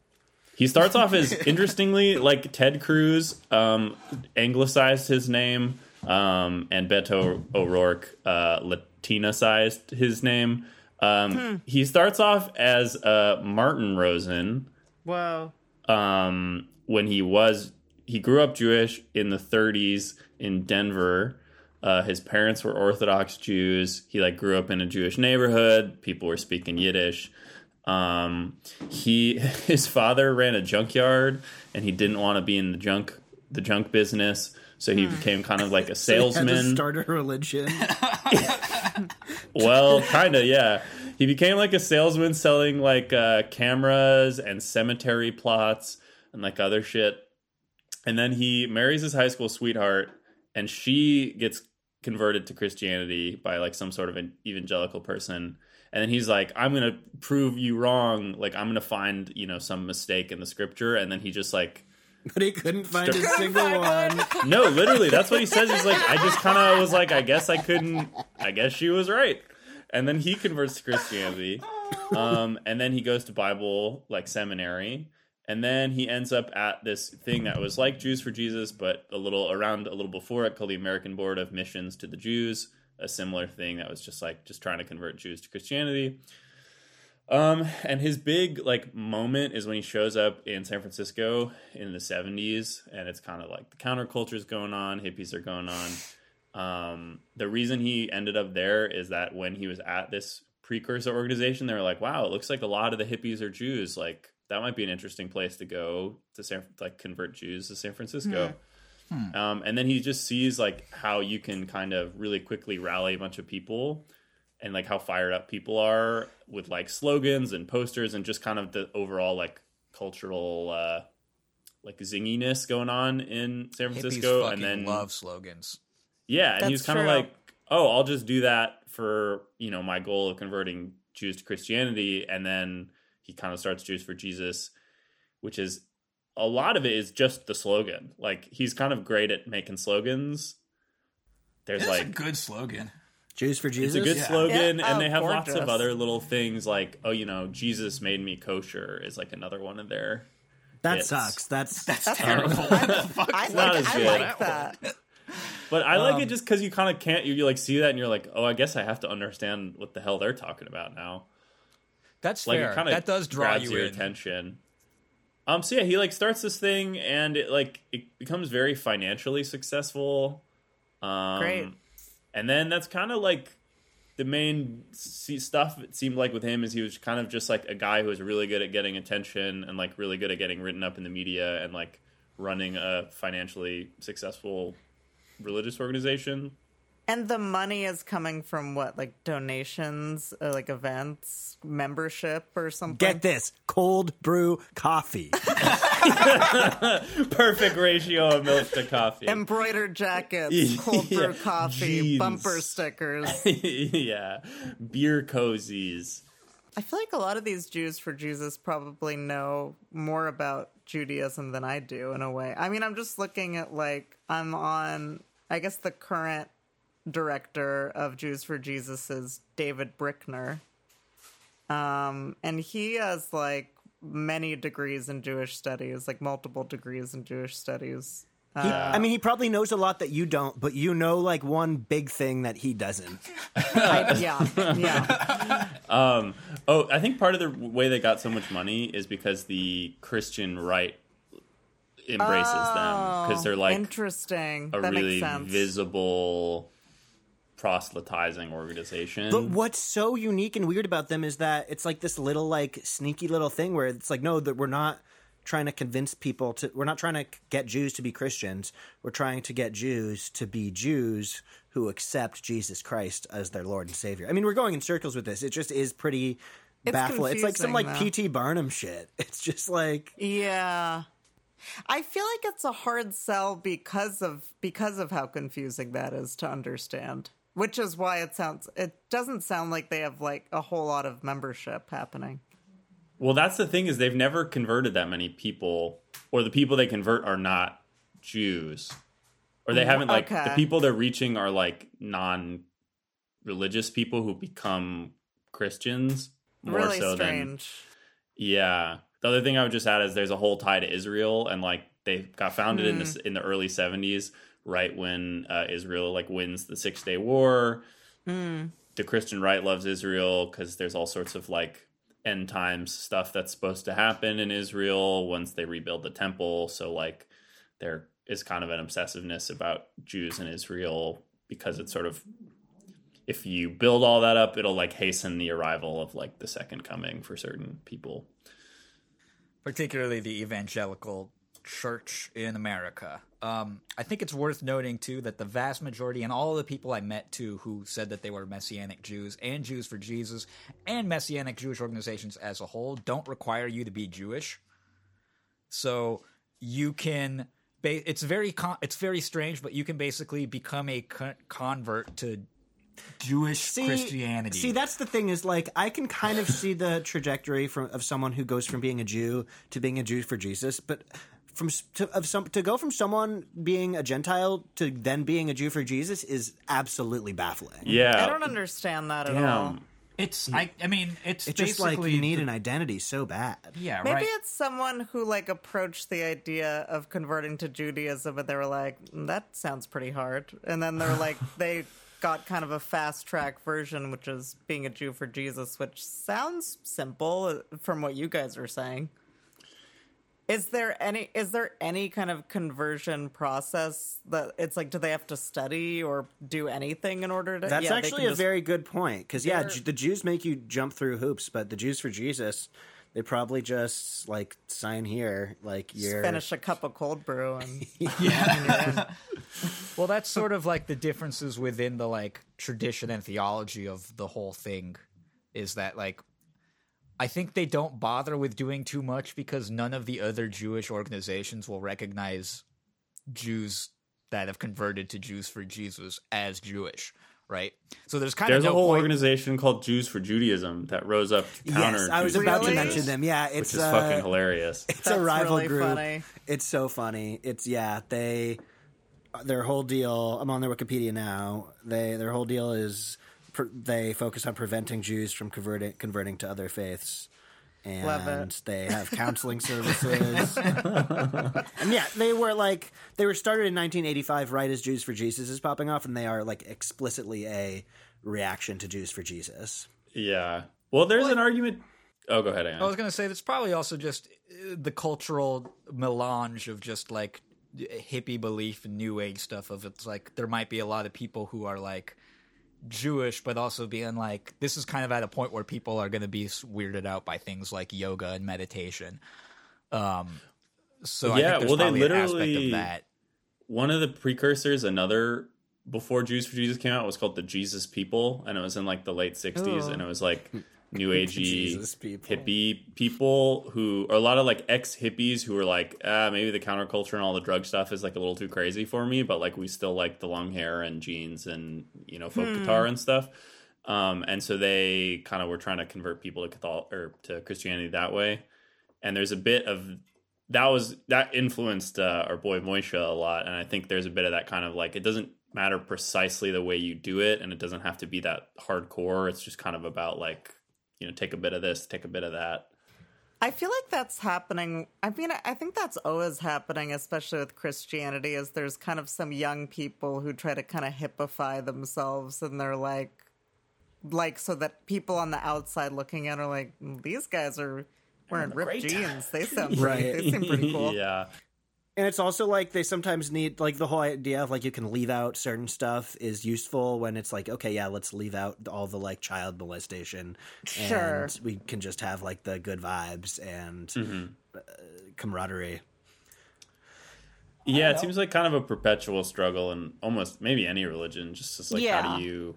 He starts off as (laughs) interestingly like Ted Cruz um, anglicized his name, um, and Beto O'Rourke uh, Latina-sized his name. Um, He starts off as uh, Martin Rosen Whoa. Um, when he was he grew up Jewish in the 30s in Denver. Uh, his parents were Orthodox Jews. He like grew up in a Jewish neighborhood. People were speaking Yiddish. Um, he (laughs) his father ran a junkyard, and he didn't want to be in the junk the junk business. So he became kind of like a (laughs) Had to salesman. start a religion. (laughs) Well, kind of, yeah. He became like a salesman selling like uh, cameras and cemetery plots and like other shit. And then he marries his high school sweetheart, and she gets converted to Christianity by like some sort of an evangelical person. And then he's like, "I'm gonna prove you wrong. Like, I'm gonna find you know some mistake in the scripture." And then he just like but he couldn't find a single one. no, literally, that's what he says. He's like, I just kind of was like, I guess I couldn't. I guess she was right. And then he converts to Christianity, um, and then he goes to Bible like seminary, and then he ends up at this thing that was like Jews for Jesus, but a little around a little before it, called the American Board of Missions to the Jews. A similar thing that was just like just trying to convert Jews to Christianity. Um, and his big like moment is when he shows up in San Francisco in the '70s, and it's kind of like the counterculture is going on, hippies are going on. Um, the reason he ended up there is that when he was at this precursor organization, they were like, "Wow, it looks like a lot of the hippies are Jews. Like that might be an interesting place to go to San like convert Jews to San Francisco." Um, and then he just sees like how you can kind of really quickly rally a bunch of people and like how fired up people are with like slogans and posters and just kind of the overall like cultural uh like zinginess going on in San Francisco and then love slogans. Yeah and he was kind of like oh I'll just do that for you know my goal of converting Jews to Christianity and then he kind of starts Jews for Jesus, which is a lot of it is just the slogan. Like he's kind of great at making slogans. There's like a good slogan. Jews for Jesus. it's Jesus. a good Yeah. slogan, Yeah. and Oh, they have lots of other little things like, oh, you know, Jesus made me kosher is like another one of their. that bits. sucks. That's That's terrible. (laughs) I, not like, as I like that. But I like Um, it just because you kind of can't. You, you like see that, and you're like, oh, I guess I have to understand what the hell they're talking about now. That's Like fair. it of that does draw you your in. attention. Um. So yeah, he like starts this thing, and it like it becomes very financially successful. Um, Great. And then that's kind of like the main see, stuff. It seemed like with him is he was kind of just like a guy who was really good at getting attention and like really good at getting written up in the media and like running a financially successful religious organization. And the money is coming from what, like donations, or like events, membership, or something. get this cold brew coffee. (laughs) Perfect ratio of milk to coffee. embroidered jackets, (laughs) cold brew coffee, jeans. bumper stickers. (laughs) yeah, beer cozies. I feel like a lot of these Jews for Jesus probably know more about Judaism than I do in a way. I mean, I'm just looking at like I'm on I guess the current director of Jews for Jesus is David Brickner. Um and he has like many degrees in Jewish studies, like multiple degrees in Jewish studies. He- I mean, he probably knows a lot that you don't, but you know like one big thing that he doesn't. I, yeah, yeah. (laughs) Um, oh, I think part of the way they got so much money is because the Christian right embraces them because they're like Interesting. a that really makes sense. visible proselytizing organization. But what's so unique and weird about them is that it's like this little like sneaky little thing where it's like no that we're not trying to convince people to we're not trying to get Jews to be Christians. We're trying to get Jews to be Jews who accept Jesus Christ as their Lord and Savior. I mean, we're going in circles with this. It just is pretty It's baffling. It's like some like confusing, PT Barnum shit. (laughs) It's just like Yeah. I feel like it's a hard sell because of because of how confusing that is to understand. Which is why it sounds it doesn't sound like they have like a whole lot of membership happening. Well, that's the thing is they've never converted that many people, or the people they convert are not Jews, or they haven't like the people they're reaching are like non-religious people who become Christians more really so than yeah. The other thing I would just add is there's a whole tie to Israel, and like they got founded in Hmm. the in the early '70s, right when uh, Israel like wins the Six Day War. Hmm. The Christian right loves Israel because there's all sorts of like end times stuff that's supposed to happen in Israel once they rebuild the temple. So like there is kind of an obsessiveness about Jews in Israel because it's sort of if you build all that up, it'll like hasten the arrival of like the second coming for certain people. particularly the evangelical church in America. Um, I think it's worth noting too that the vast majority and all the people I met too who said that they were Messianic Jews and Jews for Jesus and Messianic Jewish organizations as a whole don't require you to be Jewish. So you can. Ba- it's very con- it's very strange, but you can basically become a con- convert to Jewish Christianity. See, that's the thing is like I can kind of (laughs) see the trajectory from of someone who goes from being a Jew to being a Jew for Jesus, but from to, of some to go from someone being a Gentile to then being a Jew for Jesus is absolutely baffling. Yeah. I don't understand that at all. It's I I mean it's It's just like you need the- an identity so bad. yeah Maybe right. it's someone who like approached the idea of converting to Judaism and they were like, "Mm, that sounds pretty hard. And then they're like (laughs) they got kind of a fast track version, which is being a Jew for Jesus, which sounds simple uh, from what you guys are saying. Is there any is there any kind of conversion process that it's like do they have to study or do anything in order to That's Yeah, actually a just- very good point because yeah, the Jews make you jump through hoops, but the Jews for Jesus, they probably just like sign here, like you're finish a cup of cold brew and (laughs) (laughs) yeah. Well, that's sort of like the differences within the like tradition and theology of the whole thing is that like I think they don't bother with doing too much because none of the other Jewish organizations will recognize Jews that have converted to Jews for Jesus as Jewish, right? So there's kind There's of a no whole point. organization called Jews for Judaism that rose up to counter. Yes, I was Jews for about to mention them. Yeah, which it's is uh, fucking hilarious. (laughs) It's That's a rival really group. funny. It's so funny. It's yeah, they their whole deal. I'm on their Wikipedia now. They their whole deal is pr- they focus on preventing Jews from converting converting to other faiths. And Love it. they have (laughs) counseling services. and yeah, they were like they were started in 1985 right as Jews for Jesus is popping off and they are like explicitly a reaction to Jews for Jesus. Yeah. Well, there's an argument. Oh, go ahead. Anna. I was going to say that's probably also just uh, the cultural melange of just like hippie belief and new age stuff. Of it's like there might be a lot of people who are like Jewish, but also being like this is kind of at a point where people are going to be weirded out by things like yoga and meditation. Um, so I Yeah, think well, they literally- of that. one of the precursors, another before Jews for Jesus came out, was called the Jesus People, and it was in like the late '60s, and it was like new (laughs) agey hippie people who, or a lot of like ex hippies who are like, ah, maybe the counterculture and all the drug stuff is like a little too crazy for me, but like we still like the long hair and jeans and you know folk guitar and stuff. Um, and so they kind of were trying to convert people to Catholic or to Christianity that way. And there's a bit of that was that influenced uh, our boy Moishe a lot, and I think there's a bit of that kind of like it doesn't matter precisely the way you do it, and it doesn't have to be that hardcore. It's just kind of about like you know take a bit of this, take a bit of that. I feel like that's happening. I mean, I think that's always happening, especially with Christianity, is there's kind of some young people who try to kind of hippify themselves and they're like, like, so that people on the outside looking in are like, these guys are wearing ripped jeans. They (laughs) sound Right. right. They seem pretty (laughs) cool. yeah, And it's also like they sometimes need like the whole idea of like you can leave out certain stuff is useful when it's like okay yeah let's leave out all the like child molestation and we can just have like the good vibes and uh, camaraderie. yeah. It seems like kind of a perpetual struggle, and almost maybe any religion. Just, just like how do you,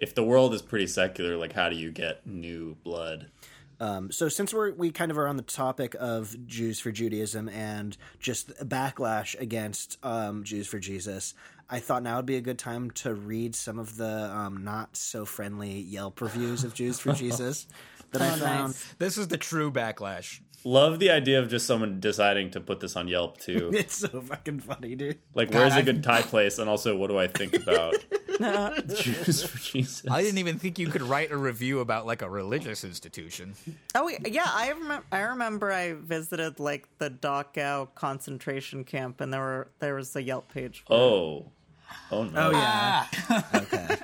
if the world is pretty secular, like how do you get new blood? Um, so since we're we kind of are on the topic of Jews for Judaism and just a backlash against um, Jews for Jesus, I thought now would be a good time to read some of the um, not so friendly Yelp reviews of Jews for (laughs) Jesus that I found. This is the true backlash. Love the idea of just someone deciding to put this on Yelp too. (laughs) It's so fucking funny, dude. Like, where's a good Thai place? And also, what do I think about (laughs) (laughs) Jews for Jesus? I didn't even think you could write a review about like a religious institution. Oh yeah, I remember. I remember I visited like the Dachau concentration camp, and there were there was a Yelp page. For it. Oh, oh no! Oh yeah. Ah. okay.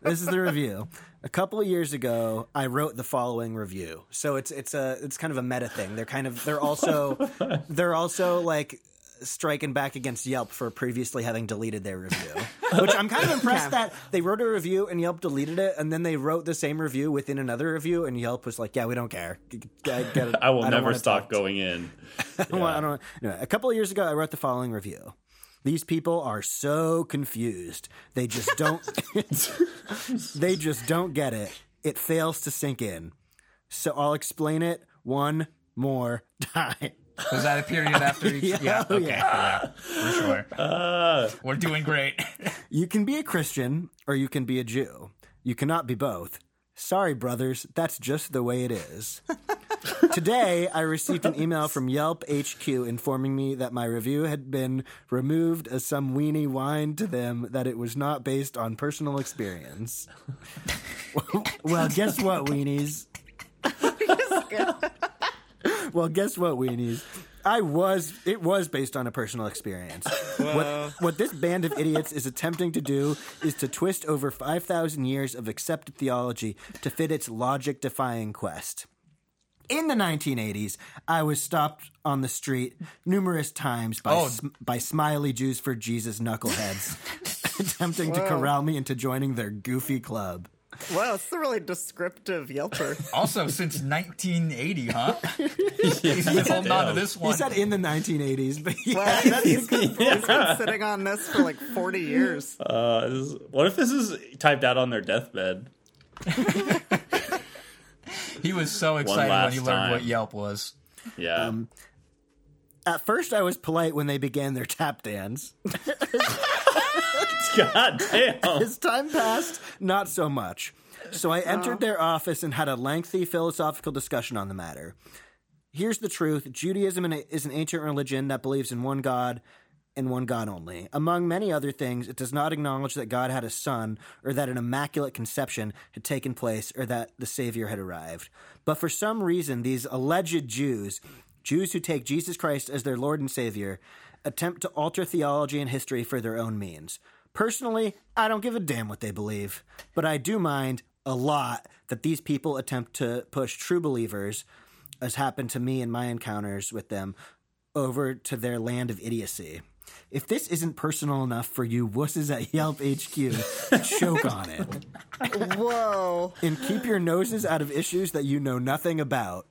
this is the review. A couple of years ago, I wrote the following review. So it's it's a it's kind of a meta thing. They're kind of they're also (laughs) they're also like striking back against Yelp for previously having deleted their review. Which I'm kind of impressed (laughs) that they wrote a review and Yelp deleted it, and then they wrote the same review within another review, and Yelp was like, "Yeah, we don't care. G- g- get it. (laughs) I will don't never stop going in. I don't I don't, no, a couple of years ago, I wrote the following review. These people are so confused. They just don't. (laughs) they just don't get it. It fails to sink in. So I'll explain it one more time. Was that a period after (laughs) each? Yeah, oh, okay, yeah, for sure. Uh. We're doing great. (laughs) You can be a Christian or you can be a Jew. You cannot be both. Sorry, brothers, that's just the way it is. (laughs) Today, I received an email from Yelp HQ informing me that my review had been removed as some weenie whined to them that it was not based on personal experience. (laughs) well, guess what, weenies? (laughs) well, guess what, weenies? I was. It was based on a personal experience. What, what this band of idiots is attempting to do is to twist over five thousand years of accepted theology to fit its logic-defying quest. In the 1980s, I was stopped on the street numerous times by Oh. sm- by smiley Jews for Jesus knuckleheads, (laughs) attempting to corral me into joining their goofy club. Wow, it's a really descriptive Yelper. (laughs) Also, since 1980, huh? (laughs) He's been holding on to this one. He said in the 1980s, but yeah, Wow, (laughs) he's, he's been sitting on this for like 40 years. Uh, this is- what if this is typed out on their deathbed? he was so excited when last he learned time. what Yelp was. Yeah. At first, I was polite when they began their tap dance. (laughs) God damn. As time passed, not so much. So I entered their office and had a lengthy philosophical discussion on the matter. Here's the truth Judaism is an ancient religion that believes in one God and one God only. Among many other things, it does not acknowledge that God had a son or that an immaculate conception had taken place or that the Savior had arrived. But for some reason, these alleged Jews, Jews who take Jesus Christ as their Lord and Savior, attempt to alter theology and history for their own means. Personally, I don't give a damn what they believe, but I do mind a lot that these people attempt to push true believers, as happened to me in my encounters with them, over to their land of idiocy. If this isn't personal enough for you wusses at Yelp HQ, (laughs) choke on it. Whoa. And keep your noses out of issues that you know nothing about.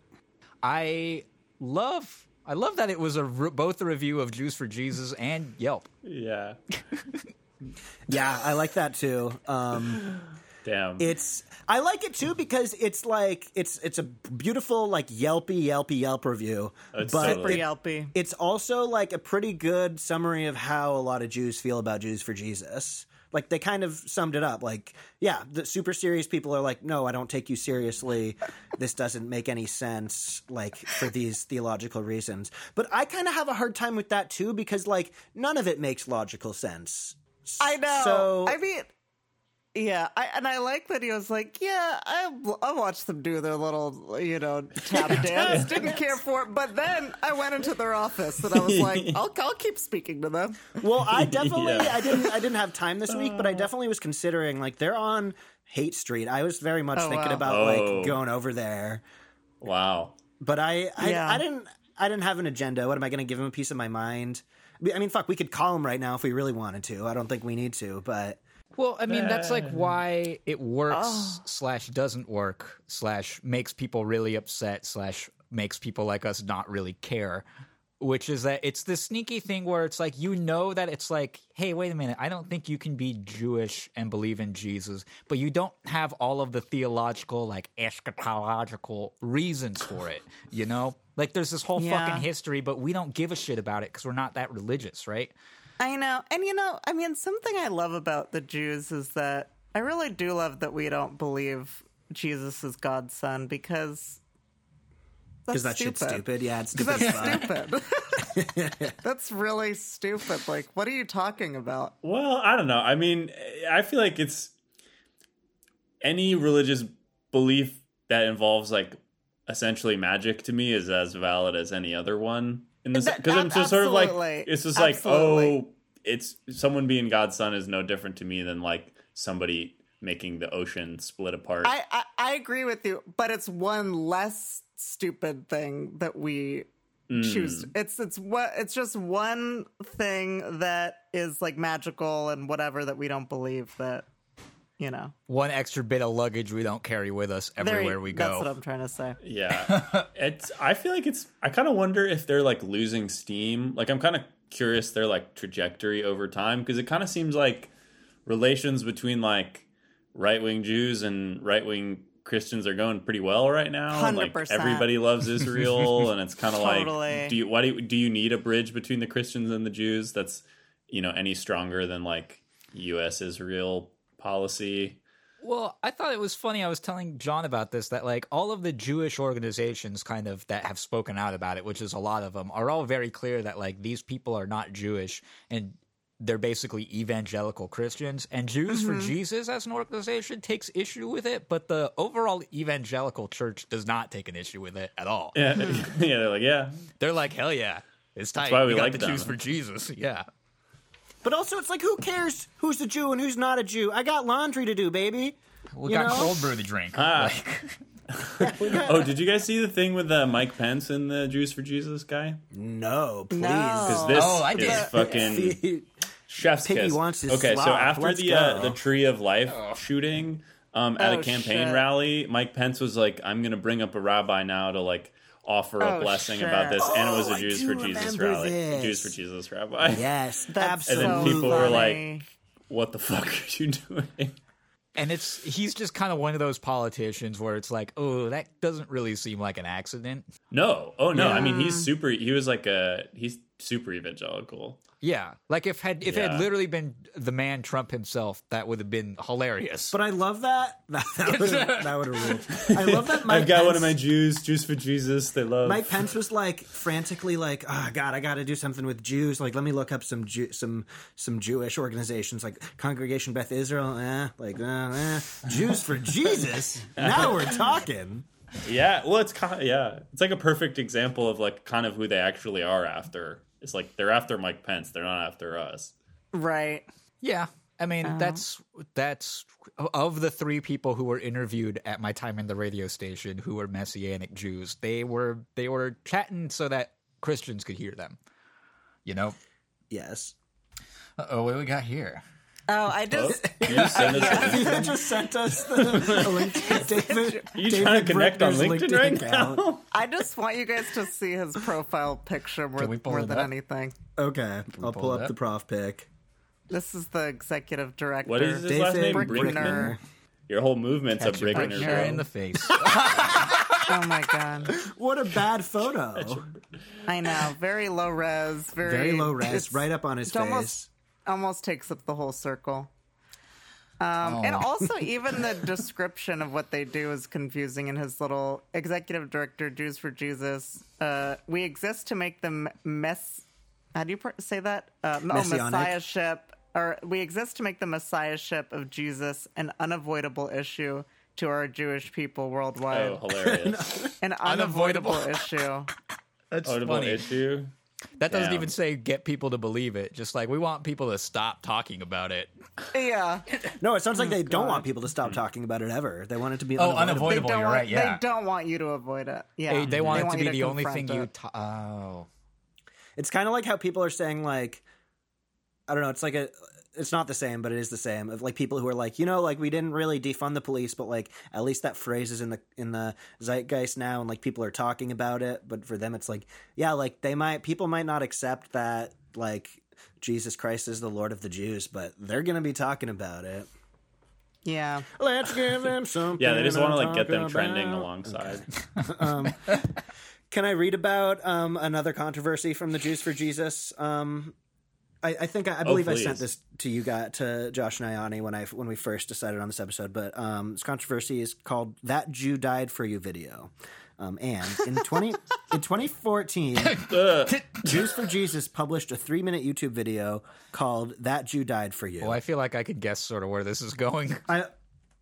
I love I love that it was a re- both a review of Jews for Jesus and Yelp. Yeah. (laughs) Yeah, I like that too. Um, Damn. it's I like it too because it's like it's it's a beautiful like Yelpy Yelpy Yelp review, It's but totally- it- Yelpy. it's also like a pretty good summary of how a lot of Jews feel about Jews for Jesus. Like they kind of summed it up. Like, yeah, the super serious people are like, no, I don't take you seriously. This doesn't make any sense. Like for these theological reasons. But I kind of have a hard time with that too because like none of it makes logical sense. I know. So I mean, yeah, I, and I like that he was like, yeah, I I watched them do their little, you know, tap (laughs) dance. Didn't care for it, but then I went into their office and I was like, (laughs) I'll I'll keep speaking to them. Well, I (laughs) definitely Yeah. I didn't I didn't have time this week, but I oh. definitely was considering like they're on Haight Street. I was very much Oh, thinking wow. about Oh. like going over there. wow. But I I, Yeah. I didn't I didn't have an agenda. What am I going to give him a piece of my mind? I mean, fuck, we could call him right now if we really wanted to. I don't think we need to, but Well, I mean, that's like why it works oh. slash doesn't work slash makes people really upset slash makes people like us not really care. Which is that it's this sneaky thing where it's like you know that it's like, hey, wait a minute, I don't think you can be Jewish and believe in Jesus, but you don't have all of the theological, like eschatological reasons for it. You know, like there's this whole Yeah. fucking history, but we don't give a shit about it because we're not that religious, right? I know. And you know, I mean, something I love about the Jews is that I really do love that we don't believe Jesus is God's son because because that's that shit's stupid. stupid. Yeah, it's (laughs) stupid. That's stupid. (laughs) (laughs) that's really stupid. Like, what are you talking about? Well, I don't know. I mean, I feel like it's any religious belief that involves like essentially magic to me is as valid as any other one. Because I'm just sort of like it's just like oh, Absolutely. oh, it's someone being God's son is no different to me than like somebody making the ocean split apart. I, I I agree with you, but it's one less stupid thing that we hmm. choose. It's it's what it's just one thing that is like magical and whatever that we don't believe that you know. One extra bit of luggage we don't carry with us There you- everywhere we go. That's what I'm trying to say. Yeah. (laughs) it's I feel like it's I kind of wonder if they're like losing steam. Like I'm kind of curious their like trajectory over time because it kind of seems like relations between like right-wing Jews and right-wing Christians are going pretty well right now. 100%. everybody loves (laughs) Israel and it's kind of Totally. like do you why do you, do you need a bridge between the Christians and the Jews that's you know any stronger than like US Israel policy? Well, I thought it was funny. I was telling John about this that like all of the Jewish organizations kind of that have spoken out about it, which is a lot of them, are all very clear that like these people are not Jewish and they're basically evangelical Christians. And Jews for mm-hmm. Jesus as an organization takes issue with it, but the overall evangelical church does not take an issue with it at all. Yeah. (laughs) yeah, they're like, yeah. They're like, hell yeah, it's tight. why we got like the them. Jews for Jesus. Yeah. But also, it's like, who cares who's a Jew and who's not a Jew? I got laundry to do, baby. We You got know? cold brew to drink. Ah. (laughs) (laughs) Oh, did you guys see the thing with uh, Mike Pence and the Jews for Jesus guy? No, please. Because this Oh, I is did. fucking (laughs) chef's Piggy kiss. wants his okay, so after Let's the uh, the Tree of Life shooting um, at Oh, a campaign shit. rally, Mike Pence was like, "I'm going to bring up a rabbi now to like." Offer a Oh, blessing shit. about this, and it was a oh, Jews for Jesus remember rally. this. Jews for Jesus rabbi. Yes, (laughs) That's And then absolutely. people were like- What the fuck are you (laughs) doing? And it's he's just kind of one of those politicians where it's like, oh, that doesn't really seem like an accident. No, oh no. I mean, he's super. He was like a he's super evangelical. Yeah, like if had if it had literally been the man Trump himself, that would have been hilarious. But I love that. (laughs) That would have that would have ruled. I love that. Mike I've got one of my Jews, Jews for Jesus. They love. Mike Pence was like frantically like, "Oh God, I got to do something with Jews. Like, let me look up some Jew- some some Jewish organizations like Congregation Beth Israel. Eh, like, uh, eh. Jews for Jesus. (laughs) Now we're talking. Yeah, well, it's kind of, yeah, it's like a perfect example of like kind of who they actually are after. It's like they're after Mike Pence. They're not after us. Right. yeah, I mean oh. that's that's of the three people who were interviewed at my time in the radio station who were messianic Jews. They were they were chatting so that Christians could hear them. You know. Yes. Oh, what do we got here? Oh, I just You just (laughs) send us You just (laughs) sent us the, the link. David, you David trying to connect on Brickner's LinkedIn right account. now? I just want you guys to see his profile picture more, more than up? anything. Okay, I'll pull pull up up? the prof pic. This is the executive director. What is his last name? David Brickner. Brinkman. Your whole movement's a Catch your Brinkner. partner in the face. (laughs) Oh my god. What a bad photo. I know. Very low res. Very, Very low res, right up on his it face. almost- almost takes up the whole circle. Um, And also, (laughs) even the description of what they do is confusing in his little executive director, Jews for Jesus. Uh, we exist to make them mess. How do you pr- say that? Uh, oh, messiahship. Or we exist to make the messiahship of Jesus an unavoidable issue to our Jewish people worldwide. Oh, hilarious! (laughs) An unavoidable, Unavoidable. issue. (laughs) That's Audible funny. issue. That doesn't Damn. even say get people to believe it. Just like we want people to stop talking about it. Yeah. No, it sounds like oh, they don't want people to stop talking about it ever. They want it to be Oh, unavoidable. They unavoidable. don't you're want, right. Yeah. They don't want you to avoid it. Yeah. They, they want it to be you the only thing confront you. it. Ta- oh. It's kind of like how people are saying like, I don't know. It's like a. It's not the same, but it is the same. Of like people who are like, you know, like we didn't really defund the police, but like at least that phrase is in the in the zeitgeist now, and like people are talking about it. But for them, it's like, yeah, like they might people might not accept that like Jesus Christ is the Lord of the Jews, but they're gonna be talking about it. Yeah. Let's give them (laughs) something. Yeah, they just want to like get talk them trending about. alongside. (laughs) Can I read about um, another controversy from the Jews for Jesus? Um, I, I think I, I believe I sent this to you guys to Josh and Ayani when I when we first decided on this episode. But um, this controversy is called "That Jew Died for You" video. Um, and in twenty (laughs) in twenty fourteen, (laughs) Jews for Jesus published a three minute YouTube video called "That Jew Died for You." Well, I feel like I could guess sort of where this is going. I,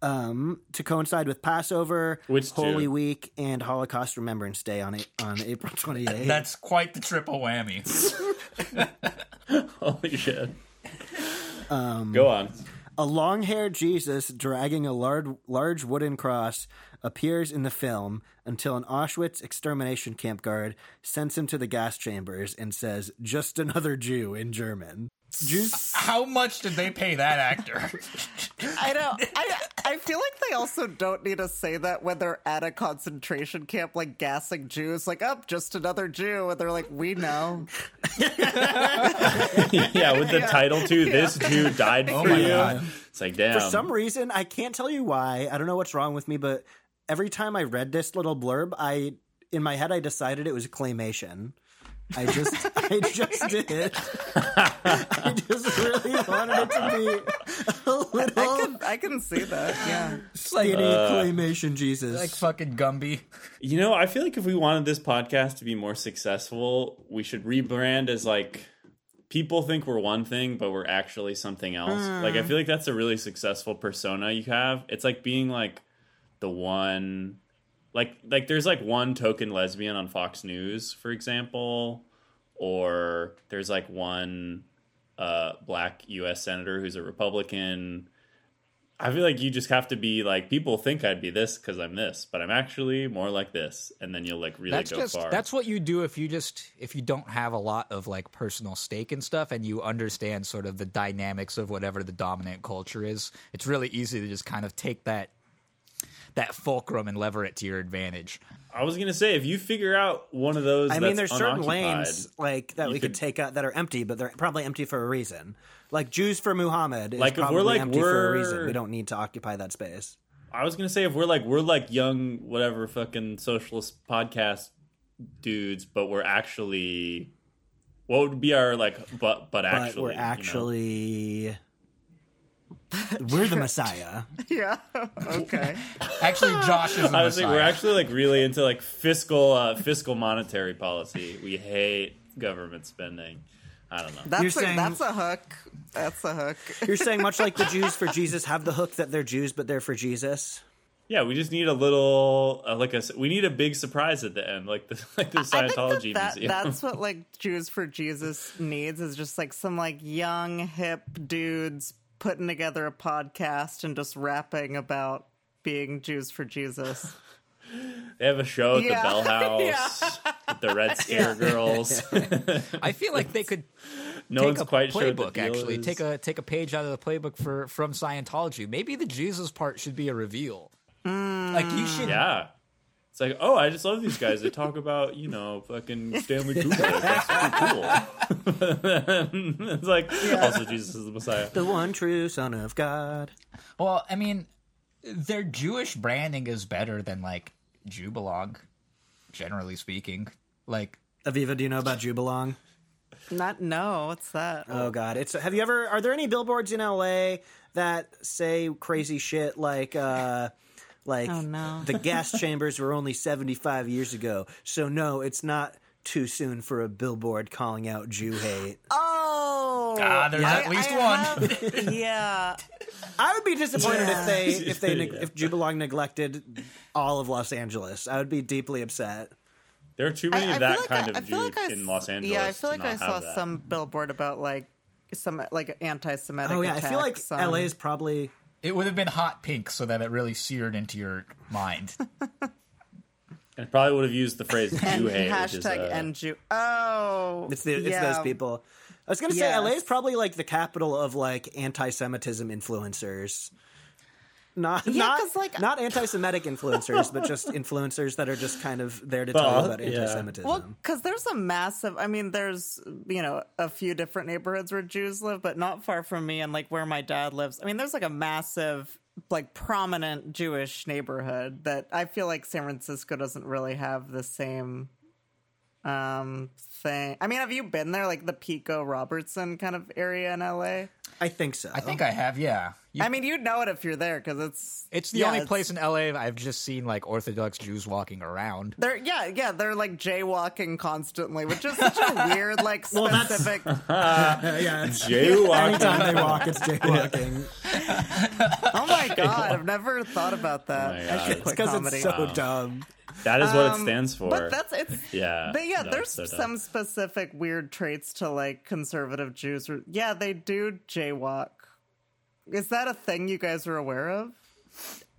um, to coincide with Passover, Which Holy Jew? Week, and Holocaust Remembrance Day on A- on April twenty eighth. That's quite the triple whammy. (laughs) Holy shit! Um, Go on. A long haired Jesus dragging a large, large wooden cross appears in the film until an Auschwitz extermination camp guard sends him to the gas chambers and says, Just another Jew in German. Jews. How much did they pay that actor? (laughs) I don't. I I feel like they also don't need to say that when they're at a concentration camp, like gassing Jews, like, "Up, just another Jew," and they're like, "We know." (laughs) yeah, with the title too. This Jew died oh for my you. God. It's like damn. For some reason, I can't tell you why. I don't know what's wrong with me, but every time I read this little blurb, I in my head I decided it was claymation. I just, I (laughs) just did. I just really wanted it to be a little I can I can see that. Yeah. (laughs) skinny uh, claymation Jesus. like fucking Gumby. You know, I feel like if we wanted this podcast to be more successful, we should rebrand as like people think we're one thing, but we're actually something else. Hmm. Like I feel like that's a really successful persona you have. It's like being like the one like like there's like one token lesbian on Fox News, for example, or there's like one uh black US senator who's a Republican. I feel like you just have to be like people think I'd be this because I'm this, but I'm actually more like this, and then you'll like really That's go just far. that's what you do if you just if you don't have a lot of like personal stake and stuff and you understand sort of the dynamics of whatever the dominant culture is. It's really easy to just kind of take that that fulcrum and lever it to your advantage. I was gonna say if you figure out one of those, I that's mean, there's certain lanes like that we could, could- take out that are empty, but they're probably empty for a reason. Like Jews for Muhammad is Like, if we're probably like, empty for a reason. we're- We don't need to occupy that space. I was gonna say if we're like we're like young whatever fucking socialist podcast dudes, but we're actually what would be our like but but but actually we're you know? Actually (laughs) we're the Messiah. (laughs) Yeah. Okay. Actually, Josh is the Honestly, we're actually like really into like fiscal uh, fiscal monetary policy. We hate government spending. I don't know. That's You're a, saying- that's a hook. That's a hook. (laughs) You're saying much like the Jews for Jesus have the hook that they're Jews, but they're for Jesus. Yeah, we just need a little uh, like a we need a big surprise at the end, like the like the I think Scientology that, that museum. that's what like Jews for Jesus needs is just like some like young hip dudes putting together a podcast and just rapping about being Jews for Jesus. they have a show at Yeah. the Bell (laughs) House with the Red Scare Girls. (laughs) I feel like they could no take one's a quite sure what playbook. deal actually, is. take a take a page out of the playbook for from Scientology. Maybe the Jesus part should be a reveal. Like you should. yeah. It's like, oh, I just love these guys. They talk about, you know, fucking Stanley Kubrick. That's super cool. (laughs) it's like, also Jesus is the Messiah. The one true Son of God. Well, I mean, their Jewish branding is better than like JewBelong, generally speaking. Like, Aviva, do you know about JewBelong? Not no, what's that? Oh God, it's. Have you ever? Are there any billboards in LA that say crazy shit like, uh like Oh, no. the gas chambers were only seventy five years ago, so no, it's not too soon for a billboard calling out Jew hate. Oh, Ah, there's at least one. one. (laughs) yeah, I would be disappointed Yeah. if they if they neg- Yeah. if JewBelong neglected all of Los Angeles. I would be deeply upset. There are too many I- I of that feel like kind I- I of feel Jew like I in Los Angeles. Yeah, I feel like I saw that. some billboard about like some like anti-Semitic. Oh yeah, I feel like attacks on- LA is probably it would have been hot pink so that it really seared into your mind. (laughs) And probably would have used the phrase Jew (laughs) and hate, which is hashtag uh, and Jew. Oh, It's the, it's yeah. those people. I was gonna say LA is probably like the capital of like anti-Semitism influencers. Not Yeah, not 'cause, like- not anti-Semitic influencers, but just (laughs) influencers that are just kind of there to tell Well, you about anti-Semitism. Well, because there's a massive. I mean, there's you know a few different neighborhoods where Jews live, but not far from me and like where my dad lives. I mean, there's like a massive, like prominent Jewish neighborhood that I feel like San Francisco doesn't really have the same um thing. I mean, have you been there, like the Pico Robertson kind of area in LA? I think so. I think I have, yeah. You- I mean, you'd know it if you're there because it's it's the yeah, only it's- place in LA I've just seen like Orthodox Jews walking around. They're yeah, yeah, they're like jaywalking constantly, which is such a weird, like (laughs) that's- specific. (laughs) yeah, it's, (laughs) Jaywalking. anytime they walk, it's jaywalking. oh my god, I've never thought about that. Oh my I should quit Because comedy. it's so dumb. That is what it Um, stands for. But that's it's yeah. But yeah, No, there's so some specific weird traits to like conservative Jews. where- Yeah, they do jaywalk. Is that a thing you guys are aware of?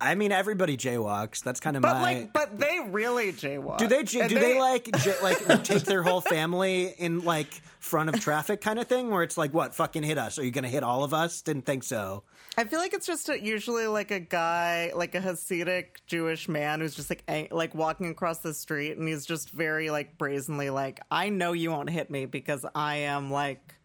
I mean, everybody jaywalks. That's kind of But my. like, but they really jaywalk. do they do they, like (laughs) j- like take their whole family in like front of traffic kind of thing where it's like what fucking hit us? Are you gonna hit all of us? Didn't think so. I feel like it's just a, usually like a guy, like a Hasidic Jewish man who's just like ang- like walking across the street, and he's just very like brazenly like, "I know you won't hit me because I am like,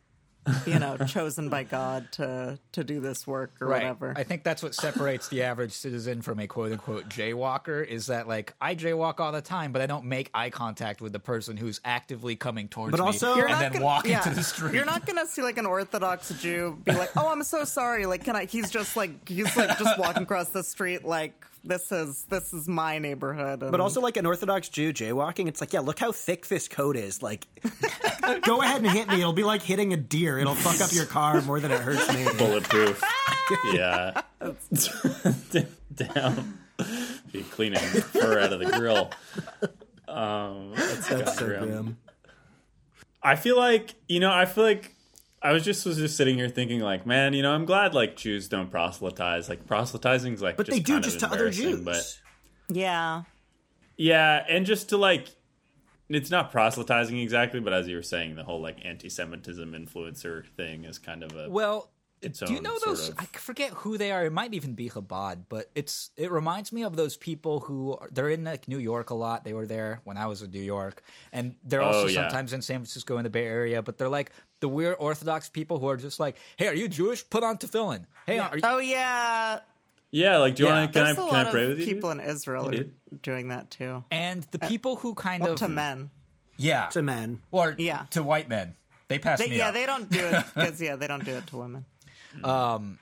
(laughs) you know, chosen by God to to do this work or whatever." I think that's what separates the average citizen from a quote unquote jaywalker is that like I jaywalk all the time, but I don't make eye contact with the person who's actively coming towards But me also- You're and not then gonna- walk yeah. into the street. You're not gonna see like an Orthodox Jew be like, "Oh, I'm so sorry." Like, can I? He's just like he's like just walking across the street like this is this is my neighborhood. And But also, like an Orthodox Jew jaywalking, it's like, yeah, look how thick this coat is. Like, (laughs) go ahead and hit me. It'll be like hitting a deer. It'll fuck up your car more than it hurts me. bulletproof. (laughs) yeah. Down. Be cleaning fur out of the grill. Um, that's, That's so grim. grim. I feel like you know. I feel like I was just was just sitting here thinking like, man, you know, I'm glad like Jews don't proselytize. Like proselytizing is like, But just they do kind just to other Jews. But yeah, yeah, and just to like, it's not proselytizing exactly, but as you were saying, the whole like anti-Semitism influencer thing is kind of a Well, its do you know those? of- I forget who they are. It might even be Chabad, but it's it reminds me of those people who are, they're in like New York a lot. They were there when I was in New York, and they're Oh, also yeah. sometimes in San Francisco in the Bay Area. But they're like the weird Orthodox people who are just like, "Hey, are you Jewish? Put on tefillin. Hey, are you, oh yeah. yeah. Like, do you Yeah. want to? Can I There's a can I pray with you? people in Israel Yeah, are doing that too. and the uh, people who kind Well, of to men. yeah To men. or Yeah. to white men. They pass They, me yeah, up. they don't do it (laughs) because yeah, they don't do it to women. Um,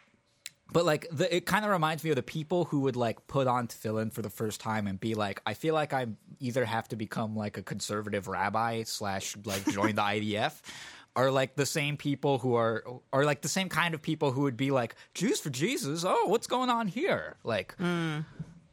but like, the, it kind of reminds me of the people who would like put on tefillin for the first time and be like, I feel like I either have to become like a conservative rabbi slash like join the IDF, are like the same people who are are like the same kind of people who would be like Jews for Jesus. Oh, what's going on here? Like. Hmm.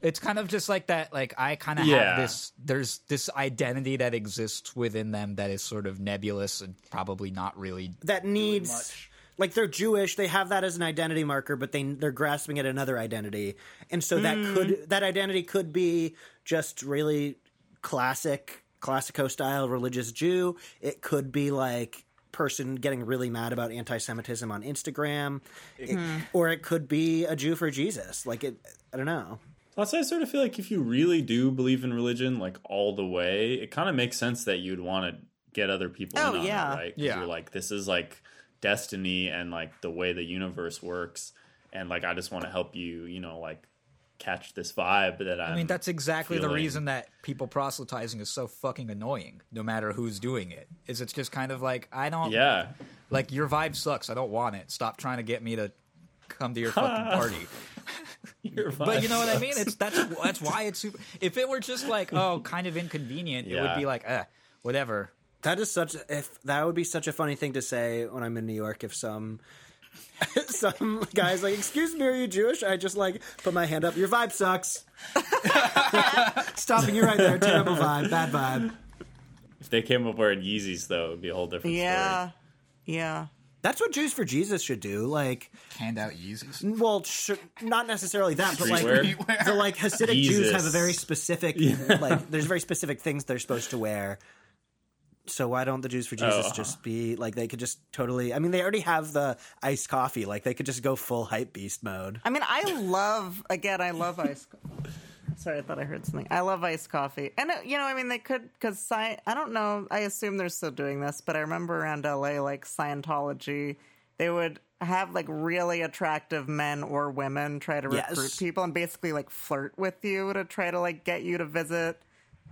It's kind of just like that. Like I kind of Yeah. have this. There's this identity that exists within them that is sort of nebulous and probably not really that needs much. Like they're Jewish, they have that as an identity marker, but they they're grasping at another identity, and so that hmm. could that identity could be just really classic classico style religious Jew. It could be like person getting really mad about anti-Semitism on Instagram, It- hmm. or it could be a Jew for Jesus. Like it, I don't know. Plus, I sort of feel like if you really do believe in religion, like all the way, it kind of makes sense that you'd want to get other people Oh, in on yeah. it, right? 'Cause Yeah. You're like, this is like destiny and like the way the universe works, and like I just want to help you, you know, like catch this vibe that I'm I mean, that's exactly the reason that people proselytizing is so fucking annoying, no matter who's doing it. Is it's just kind of like I don't Yeah, like your vibe sucks. I don't want it. Stop trying to get me to come to your (laughs) fucking party. (laughs) But you know what I mean? It's that's that's why it's super. If it were just like oh, kind of inconvenient, it would be like eh, whatever. That is such if that would be such a funny thing to say when I'm in New York if some (laughs) some guys like, "Excuse me, are you Jewish?" I just like put my hand up. Your vibe sucks. (laughs) Stopping you right there. Terrible vibe. Bad vibe. If they came up wearing Yeezys, though, it would be a whole different Yeah, yeah. That's what Jews for Jesus should do. Like, Hand out Yeezys. well, sh- not necessarily that, but like Streetwear? the like Hasidic Jews have a very specific (laughs) like. There's very specific things they're supposed to wear. So why don't the Jews for Jesus Oh. just be like they could just totally? I mean, they already have the iced coffee. Like they could just go full hype beast mode. I mean, I love again. I love iced. coffee. (laughs) Sorry, I thought I heard something. I love iced coffee, and uh, you know, I mean, they could because sci- I don't know. I assume they're still doing this, but I remember around LA, like Scientology, they would have like really attractive men or women try to recruit Yes. people and basically like flirt with you to try to like get you to visit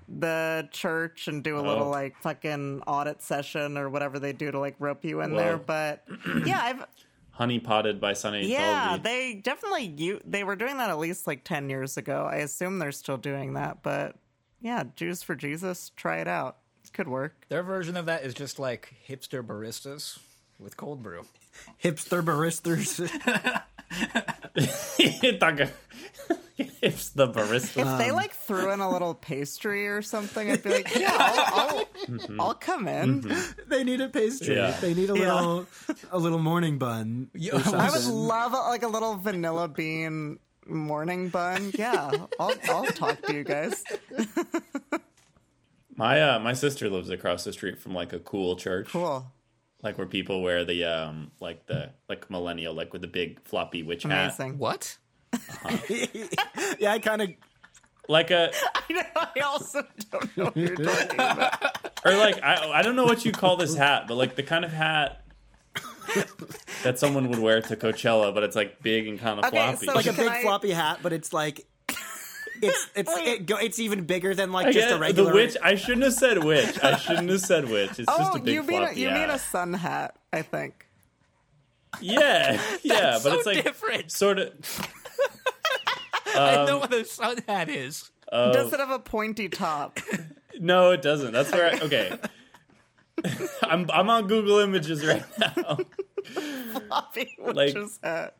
the church and do a little Oh. like fucking audit session or whatever they do to like rope you in Whoa. there. But (clears throat) yeah, I've Honey potted by Sunny yeah, they definitely you they were doing that at least like 10 years ago. I assume they're still doing that, but yeah, Jews for Jesus, try it out. It could work. Their version of that is just like hipster baristas with cold brew. (laughs) Hipster baristas. (laughs) (laughs) it's the barista. If they like threw in a little pastry or something, I'd be like, yeah, I'll, I'll, I'll come in. (laughs) they need a pastry. Yeah. They need a Yeah. little a little morning bun. I would love like a little vanilla bean morning bun. Yeah, I'll, I'll talk to you guys. (laughs) My uh, my sister lives across the street from like a cool church, Cool. like where people wear the um like the like millennial like with the big floppy witch hat, Amazing. What? (laughs) yeah, I kind of like a (laughs) I know, I also don't know what you're talking (laughs) about. or like I I don't know what you call this hat, but like the kind of hat that someone would wear to Coachella, but it's like big and kind of Okay, floppy. so like a big I- floppy hat, but it's like it's it's it go, it's even bigger than like I just a regular the witch. I shouldn't have said witch. I shouldn't have said witch. It's just Oh, a big you mean a, floppy you mean a sun hat? I think. yeah, yeah, but so it's like different. sort of. (laughs) I Um, know what a sun hat is. Does it have a pointy top? (laughs) No, it doesn't. That's where. I, okay, (laughs) I'm I'm on Google Images right now. Floppy Like- witch's hat.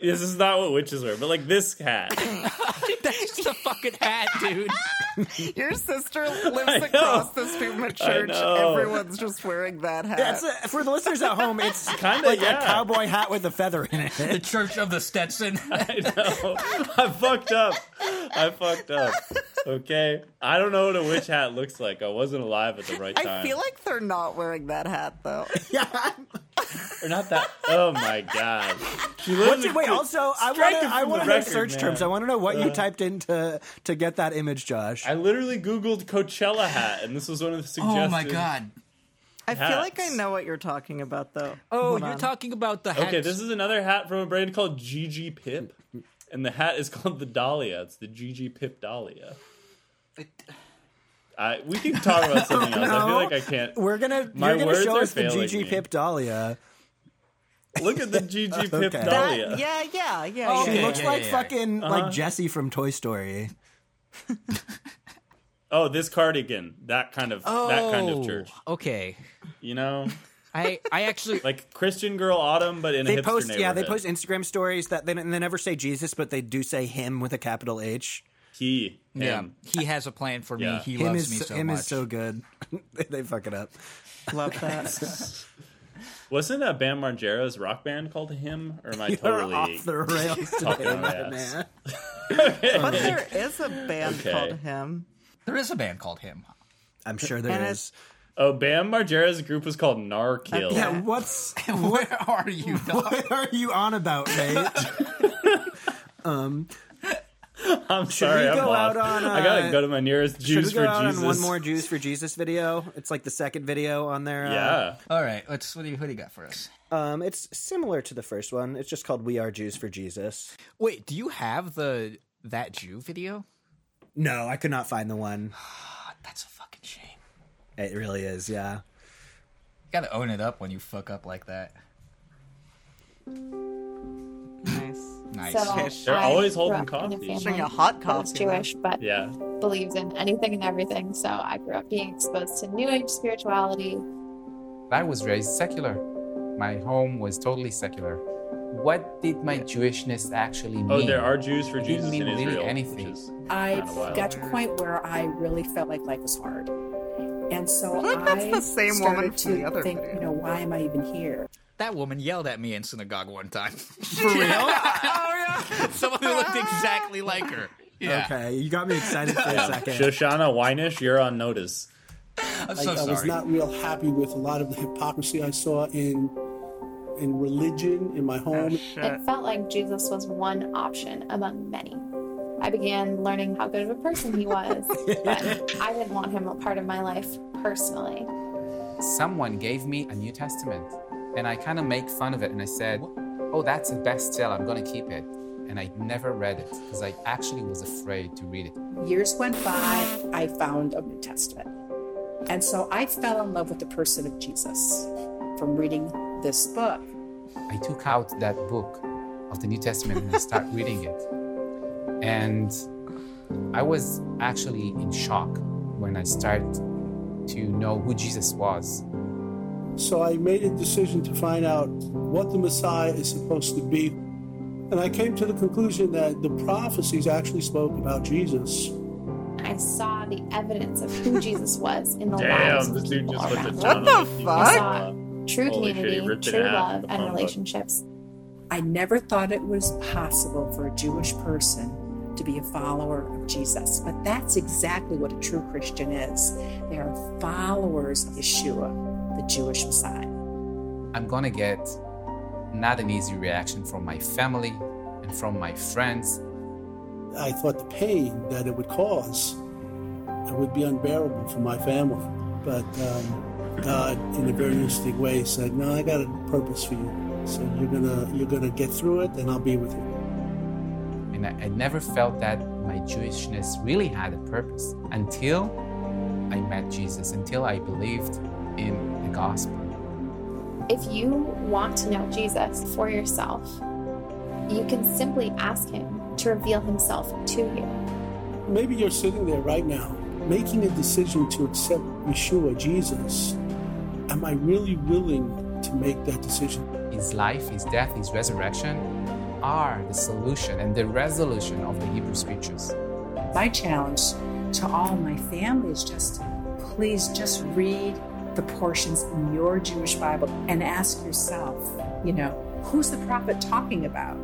This is not what witches wear, but like this hat. (laughs) That's just a fucking hat, dude. (laughs) Your sister lives across the street from a church. Everyone's just wearing that hat. That's a, for the listeners at home. It's (laughs) Kinda, like yeah. a cowboy hat with a feather in it. The. Church of the Stetson. I know. I fucked up. I fucked up. Okay, I don't know what a witch hat looks like. I wasn't alive at the right time. I feel like they're not wearing that hat though. yeah. or not that. Oh my god. She lives Wait, also, I want to. I want to know search man. terms. I want to know what you Uh. typed into to get that image, Josh. I literally googled Coachella hat, and this was one of the suggestions. oh my god. I feel like I know what you're talking about though. Oh, Hold you're on. talking about the hat. Okay, this is another hat from a brand called Gigi Pip, and the hat is called the Dahlia. It's the Gigi Pip Dahlia. I, we can talk about something else. I feel (laughs) like I can't. We're gonna My you're gonna show are us the GG. Pip Dahlia. Look at the (laughs) Gigi Pip Okay. That- yeah, yeah, yeah. Oh, She Okay, yeah. looks yeah, like yeah, yeah. fucking Uh-huh. like Jesse from Toy Story. (laughs) Oh, this cardigan. That kind of that kind of Oh, church. Okay. You know, I I actually (laughs) like Christian girl autumn, but in a They hipster post yeah, they post Instagram stories that they, they never say Jesus, but they do say him with a capital H. he. yeah. He has a plan for me. He him loves is me so, so him much. is so good. they fuck it up. Love that. Wasn't that Bam Margera's rock band called Him? Or am I (laughs) You're totally off the rails (laughs) talking today, out my man. (laughs) but there is a band Okay. called him. There is a band called him. I'm sure there And is. Oh, Bam Margera's group was called Narkill. Yeah, what's Where are you? dog? what are you on about, mate? Um, (laughs) I'm sorry, we I'm go lost. out on, I gotta uh, go to my nearest Should Jews we go for out Jesus. on one more Jews for Jesus video? It's like the second video on their. Uh, Yeah. All right. Let's. What do you What do you got for us? Um, it's similar to the first one. It's just called "We Are Jews for Jesus." Wait. Do you have the that Jew video? No, I could not find the one. (sighs) That's a fucking shame. It really is, yeah. You gotta own it up when you fuck up like that. Nice. Nice. So They're I always grew holding up in a coffee. family Drink a hot that was coffee, Jewish, but Yeah. believes in anything and everything. So I grew up being exposed to New Age spirituality. I was raised secular. My home was totally secular. What did my Jewishness actually mean? Oh, there are Jews for It didn't Jesus mean in really Israel. anything. I got to a point where I really felt like life was hard. And so I think that's I the same started woman to from the other think, video. you know, why am I even here? That woman yelled at me in synagogue one time. (laughs) For real? Oh (laughs) yeah. Someone who looked exactly like her. Yeah. Okay, you got me excited for a second. Shoshana Weinish, you're on notice. I'm Like, so I was not real happy with a lot of the hypocrisy I saw in in religion in my Oh, home. shit. It felt like Jesus was one option among many. I began learning how good of a person he was, but (laughs) I didn't want him a part of my life personally. Someone gave me a New Testament, and I kind of make fun of it, and I said, "Oh, that's a bestseller. I'm going to keep it." And I never read it because I actually was afraid to read it. Years went by, I found a New Testament. And so I fell in love with the person of Jesus from reading this book. I took out that book of the New Testament and I started (laughs) reading it. And I was actually in shock when I started to know who Jesus was. So I made a decision to find out what the Messiah is supposed to be. And I came to the conclusion that the prophecies actually spoke about Jesus. I saw the evidence of who Jesus was in the lives of people just went to around town him. the the fuck? I saw true Holy community, ripped it true love, and phone relationships. I never thought it was possible for a Jewish person to be a follower of Jesus. But that's exactly what a true Christian is. They are followers of Yeshua, the Jewish Messiah. I'm going to get not an easy reaction from my family and from my friends. I thought the pain that it would cause it would be unbearable for my family. But um, God, in a very interesting way, said, "No, I got a purpose for you. So you're gonna you're gonna get through it, and I'll be with you." And I, I never felt that my Jewishness really had a purpose until I met Jesus, until I believed in the gospel. If you want to know Jesus for yourself, you can simply ask him to reveal himself to you. Maybe you're sitting there right now, making a decision to accept Yeshua, Jesus. Am I really willing to make that decision? His life, his death, his resurrection are the solution and the resolution of the Hebrew scriptures. My challenge to all my family is just please just read the portions in your Jewish Bible and ask yourself, you know, who's the prophet talking about?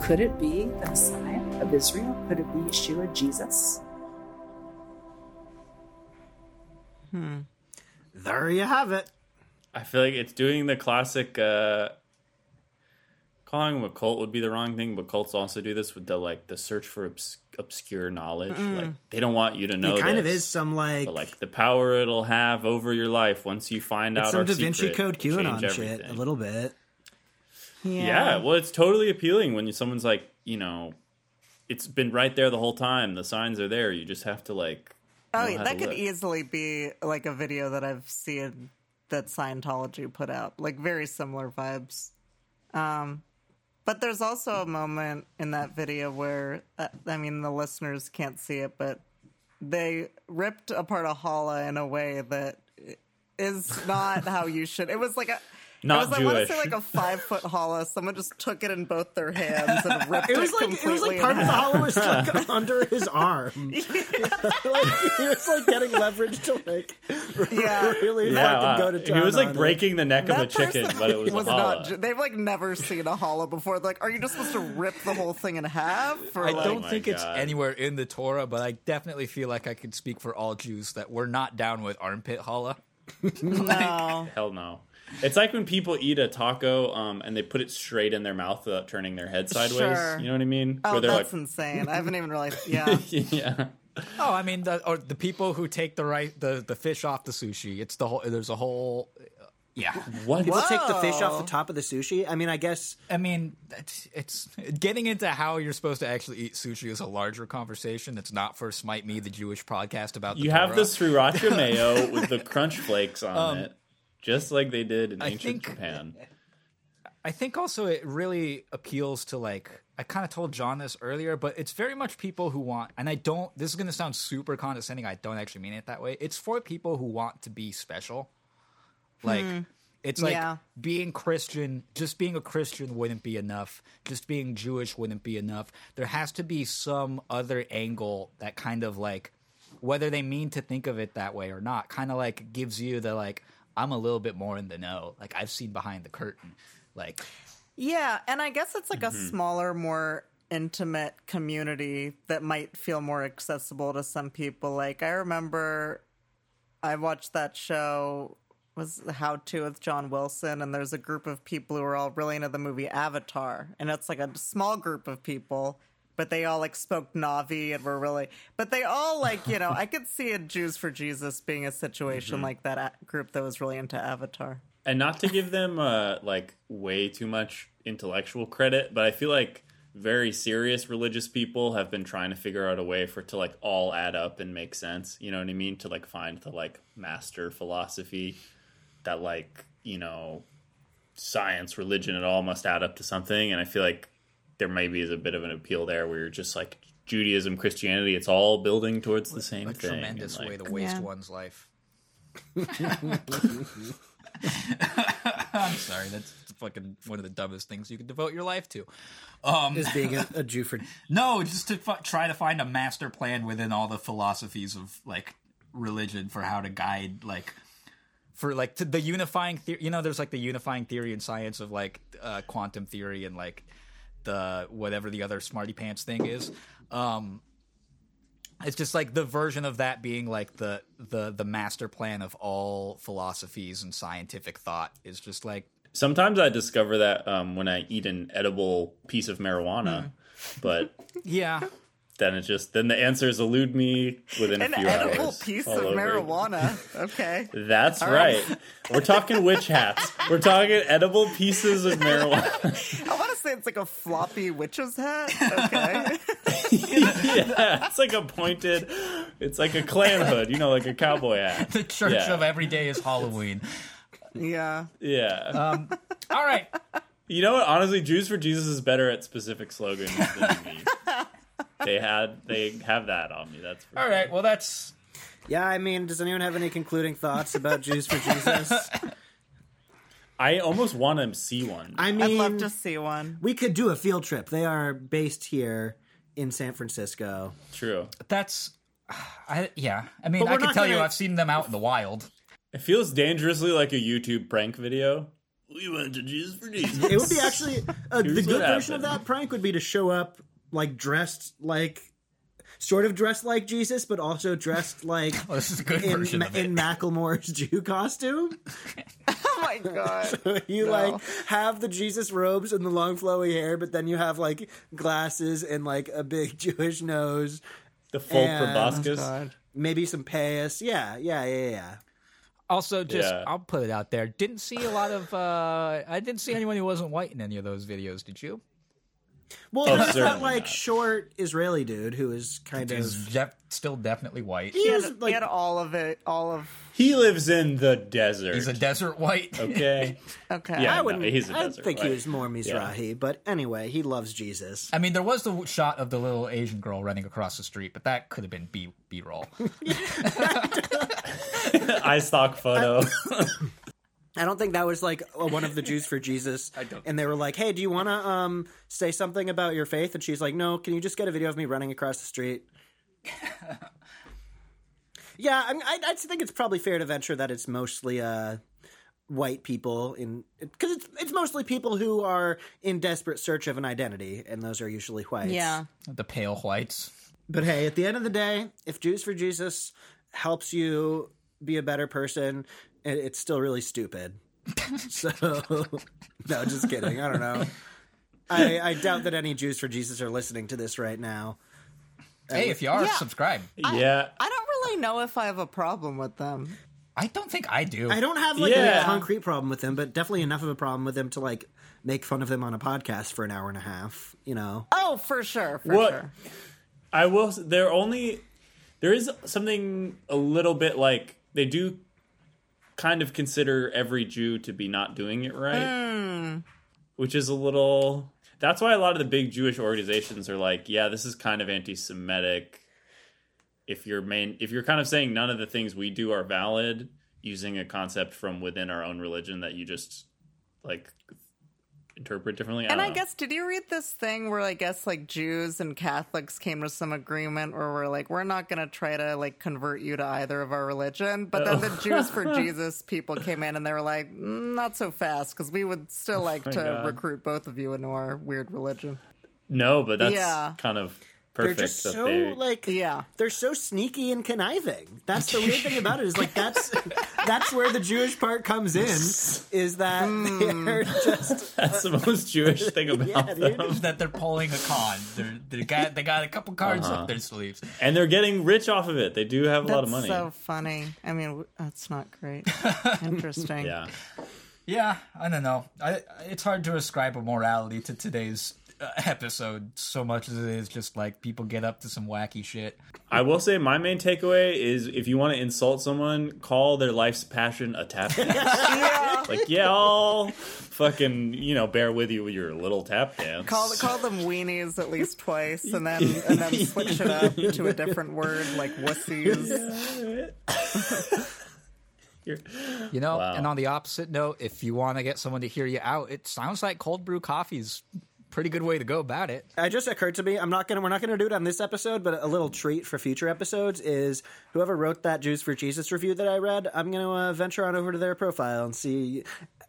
Could it be the Messiah of Israel? Could it be Yeshua, Jesus? Hmm. There you have it. I feel like it's doing the classic. uh Calling them a cult would be the wrong thing, but cults also do this with the like the search for obs- obscure knowledge. Like they don't want you to know. it kind of is some like, but like the power it'll have over your life once you find it's out some our Da Vinci secret Code QAnon shit a little bit. Yeah. well, it's totally appealing when you, someone's like, you know, it's been right there the whole time. The signs are there. You just have to like Oh, yeah, that could live. easily be like a video that I've seen that Scientology put out, like very similar vibes. Um, but there's also a moment in that video where, uh, I mean, the listeners can't see it, but they ripped apart a challah in a way that is not how you should. It was like a. Not it was, I want to Jewish. say like a five foot challah. Someone just took it in both their hands and (laughs) ripped It was it like it was like part of the half. challah was (laughs) stuck under his arm. (laughs) like he was like getting leverage to like Yeah. really Yeah, fucking wow. go to he was like on it. breaking the neck of a chicken, but it was, a not. they've like never seen a challah before. Like, are you just supposed to rip the whole thing in half? Or I like, don't oh my think it's anywhere in the Torah, but I definitely feel like I could speak for all Jews that we're not down with armpit challah. no. Hell no. It's like when people eat a taco um, and they put it straight in their mouth without turning their head sideways. Sure. You know what I mean? Oh, Where they're that's insane. I haven't even realized. (laughs) Yeah. yeah. Oh, I mean, the, or the people who take the right the, the fish off the sushi. It's the whole. There's a whole. Yeah, What? People take the fish off the top of the sushi. I mean, I guess I mean, it's, it's getting into how you're supposed to actually eat sushi is a larger conversation. It's not for Smite Me, the Jewish podcast about. The You have Torah. the sriracha mayo (laughs) with the crunch flakes on it, just like they did in I ancient think- Japan. I think also it really appeals to like I kind of told John this earlier, but it's very much people who want and I don't this is going to sound super condescending. I don't actually mean it that way. It's for people who want to be special. Like hmm. it's like Yeah. being Christian, just being a Christian wouldn't be enough. Just being Jewish wouldn't be enough. There has to be some other angle that kind of like whether they mean to think of it that way or not, kind of like gives you the like I'm a little bit more in the know. Like I've seen behind the curtain. Like Yeah, and I guess it's like Mm-hmm. a smaller, more intimate community that might feel more accessible to some people. Like I remember I watched that show was How To with John Wilson and there's a group of people who are all really into the movie Avatar and it's like a small group of people but they all like spoke Na'vi and were really but they all like, you know, I could see a Jews for Jesus being a situation Mm-hmm. like that group that was really into Avatar. and not to give them uh, like way too much intellectual credit, but I feel like very serious religious people have been trying to figure out a way for it to like all add up and make sense. You know what I mean? To like find the like master philosophy that like you know science, religion, it all must add up to something. And I feel like there maybe is a bit of an appeal there where you're just like Judaism, Christianity, it's all building towards the same a thing. tremendous and, way to waste Yeah. one's life. (laughs) (laughs) I'm sorry, that's fucking one of the dumbest things you could devote your life to. Um, is being a, a Jew for (laughs) no, just to f- try to find a master plan within all the philosophies of like religion for how to guide like for like to the unifying theory. You know, there's like the unifying theory in science of like uh, quantum theory and like the whatever the other smarty pants thing is. Um, it's just like the version of that being like the the the master plan of all philosophies and scientific thought is just like Sometimes I discover that um, when I eat an edible piece of marijuana, but (laughs) yeah then it just then the answers elude me within a An few edible hours. piece of over marijuana. Okay. (laughs) That's All right. right. We're talking witch hats. We're talking edible pieces of marijuana. (laughs) I want to say it's like a floppy witch's hat. Okay. (laughs) yeah, it's like a pointed. It's like a Klan hood, you know, like a cowboy hat. the church Yeah. of every day is Halloween. yeah. Yeah. Um, all right, You know what? Honestly, Jews for Jesus is better at specific slogans than me. They had, they have that on me. That's all right. Well, that's Yeah, I mean, does anyone have any concluding thoughts about Jews for Jesus? (laughs) I almost want to see one. I mean, I'd mean, love to see one. we could do a field trip. They are based here in San Francisco. True. that's. I yeah. I mean, I can tell you, gonna- I've seen them out in the wild. It feels dangerously like a YouTube prank video. We went to Jesus for (laughs) Jesus. It would be actually uh, the good what version of that prank would be to show up like dressed like sort of dressed like Jesus, but also dressed (laughs) like Oh, this is a good in, version of it. in Macklemore's (laughs) Jew costume. (laughs) Oh my god. you No. like have the Jesus robes and the long flowy hair, but then you have like glasses and like a big Jewish nose, The full And- proboscis. God. maybe some payas. Yeah, yeah, yeah, yeah. Also, just Yeah. I'll put it out there. Didn't see a lot of. uh I didn't see anyone who wasn't white in any of those videos. Did you? Well, Oh, there's that like not. short Israeli dude who is kind Is of def- still definitely white. He, He had, was, he like- had all of it. All of He lives in the desert. He's a desert white. okay. (laughs) okay. Yeah, I wouldn't. he's a I desert think he was more Mizrahi, but anyway, he loves Jesus. I mean, there was the shot of the little Asian girl running across the street, but that could have been B B roll. (laughs) I stock photo. (laughs) I don't think that was like one of the Jews for Jesus. (laughs) I don't. And they were like, "Hey, do you want to um say something about your faith?" And she's like, "No. Can you just get a video of me running across the street?" (laughs) yeah, I, mean, I, I think it's probably fair to venture that it's mostly uh white people in because it's it's mostly people who are in desperate search of an identity, and those are usually whites. Yeah. the pale whites. But hey, at the end of the day, if Jews for Jesus helps you be a better person, it, it's still really stupid. so, (laughs) no, just kidding. I don't know. I, I doubt that any Jews for Jesus are listening to this right now. Hey, if you are, Yeah. subscribe. yeah. I don't really know if I have a problem with them. I don't think I do. I don't have like a Yeah. concrete problem with them, but definitely enough of a problem with them to like make fun of them on a podcast for an hour and a half. You know, Oh, for sure, for What- sure. I will. s- They're only. There is something a little bit like they do, kind of consider every Jew to be not doing it right, hmm. which is a little. That's why a lot of the big Jewish organizations are like, yeah, this is kind of anti-Semitic. If you're main, if you're kind of saying none of the things we do are valid, using a concept from within our own religion that you just like interpret differently. And I know. guess, did you read this thing where I guess like Jews and Catholics came to some agreement where we're like, we're not going to try to like convert you to either of our religion. But then the Jews for (laughs) Jesus people came in and they were like, "Mm, not so fast because we would still like to God. recruit both of you into our weird religion. no, but that's Yeah. kind of they're just so they- like Yeah. they're so sneaky and conniving. That's the weird thing about it is like that's (laughs) that's where the Jewish part comes in. Is that (laughs) they're just (laughs) That's the most Jewish thing about Yeah, dude. them. that they're pulling a con. They're, they got they got a couple cards Uh-huh. up their sleeves. And they're getting rich off of it. They do have a lot of money. so funny. I mean, that's not great. Interesting. yeah. Yeah, I don't know. I, it's hard to ascribe a morality to today's (laughs) episode so much as it is just like people get up to some wacky shit. I will say my main takeaway is if you want to insult someone, call their life's passion a tap dance. (laughs) Like, yeah, I'll fucking, you know, bear with you with your little tap dance. Call call them weenies at least twice, and then (laughs) and then switch it up to a different word like wussies. You're- You know, Wow. and on the opposite note, if you want to get someone to hear you out, it sounds like cold brew coffee's pretty good way to go about it. It just occurred to me. I'm not gonna. We're not gonna do it on this episode, but a little treat for future episodes is whoever wrote that Jews for Jesus review that I read. I'm gonna uh, venture on over to their profile and see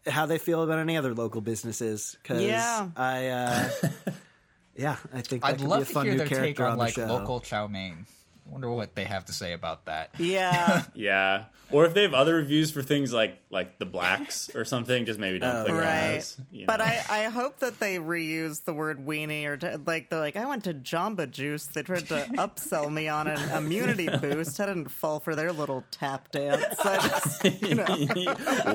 how they feel about any other local businesses. Because Yeah. I, uh, (laughs) yeah, I think that I'd could be a love to hear their take on on the like local chow mein. I wonder what they have to say about that. Yeah, (laughs) Yeah. Or if they have other reviews for things like like the blacks or something, just maybe don't oh, click on right. those. you But. I, I hope that they reuse the word weenie or to, like they're like I went to Jamba Juice. They tried to upsell me on an immunity (laughs) boost. I didn't fall for their little tap dance. I just, you know. (laughs)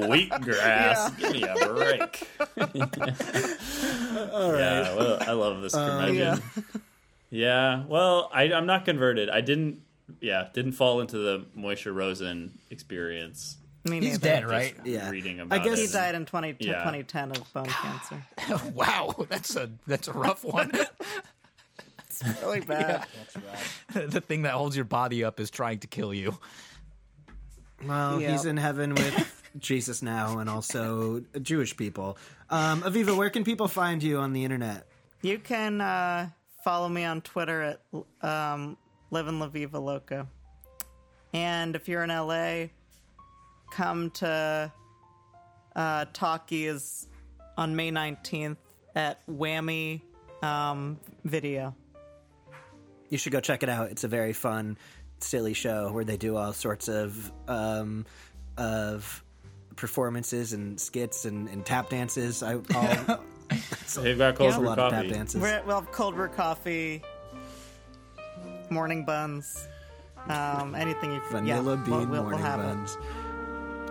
Wheatgrass. Give me a break. All right. Yeah, well, I love this um, curmudgeon. yeah. Yeah. well, I, I'm not converted. I didn't. Yeah, didn't fall into the Moishe Rosen experience. Me He's dead, right? Yeah. Reading about I guess- it. He died in 20, Yeah. 2010 of bone cancer. (laughs) wow, that's a that's a rough one. (laughs) It's really (laughs) bad. the thing that holds your body up is trying to kill you. Well, Yeah. he's in heaven with Jesus now, and also Jewish people. Um, Aviva, where can people find you on the internet? You can uh, follow me on Twitter at um, Livin' La Viva Loca. And if you're in LA, come to uh, Talkies on May 19th at Whammy um, Video. You should go check it out. It's a very fun, silly show where they do all sorts of um, of performances and skits and, and tap dances. I, (laughs) (laughs) I'll, They've got cold a brew lot of tap coffee. dances. We're, we'll have cold brew coffee, morning buns, um, anything you Vanilla yeah, bean we'll, we'll, we'll morning have buns.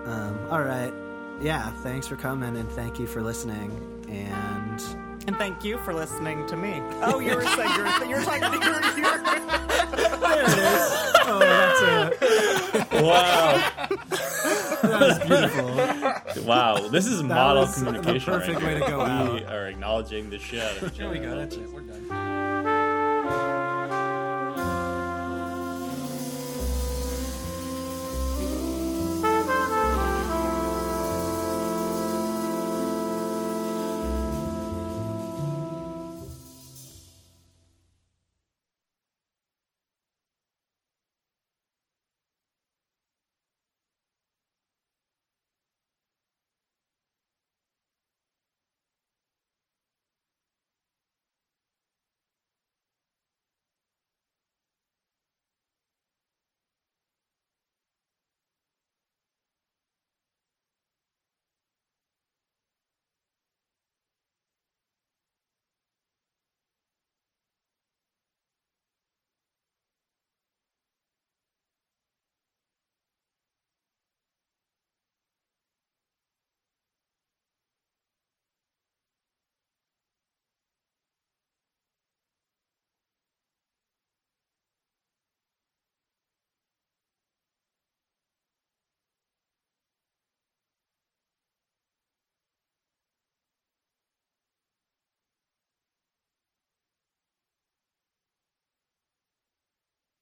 Um, all right. Yeah, thanks for coming and thank you for listening. And And thank you for listening to me. Oh, you were saying you were, you're talking to your. your (laughs) There it is. Oh, that's it. Wow. That beautiful. Wow, this is That model was the communication. perfect right way to go We out. are acknowledging the shit. out There we other. go. That's it. We're done.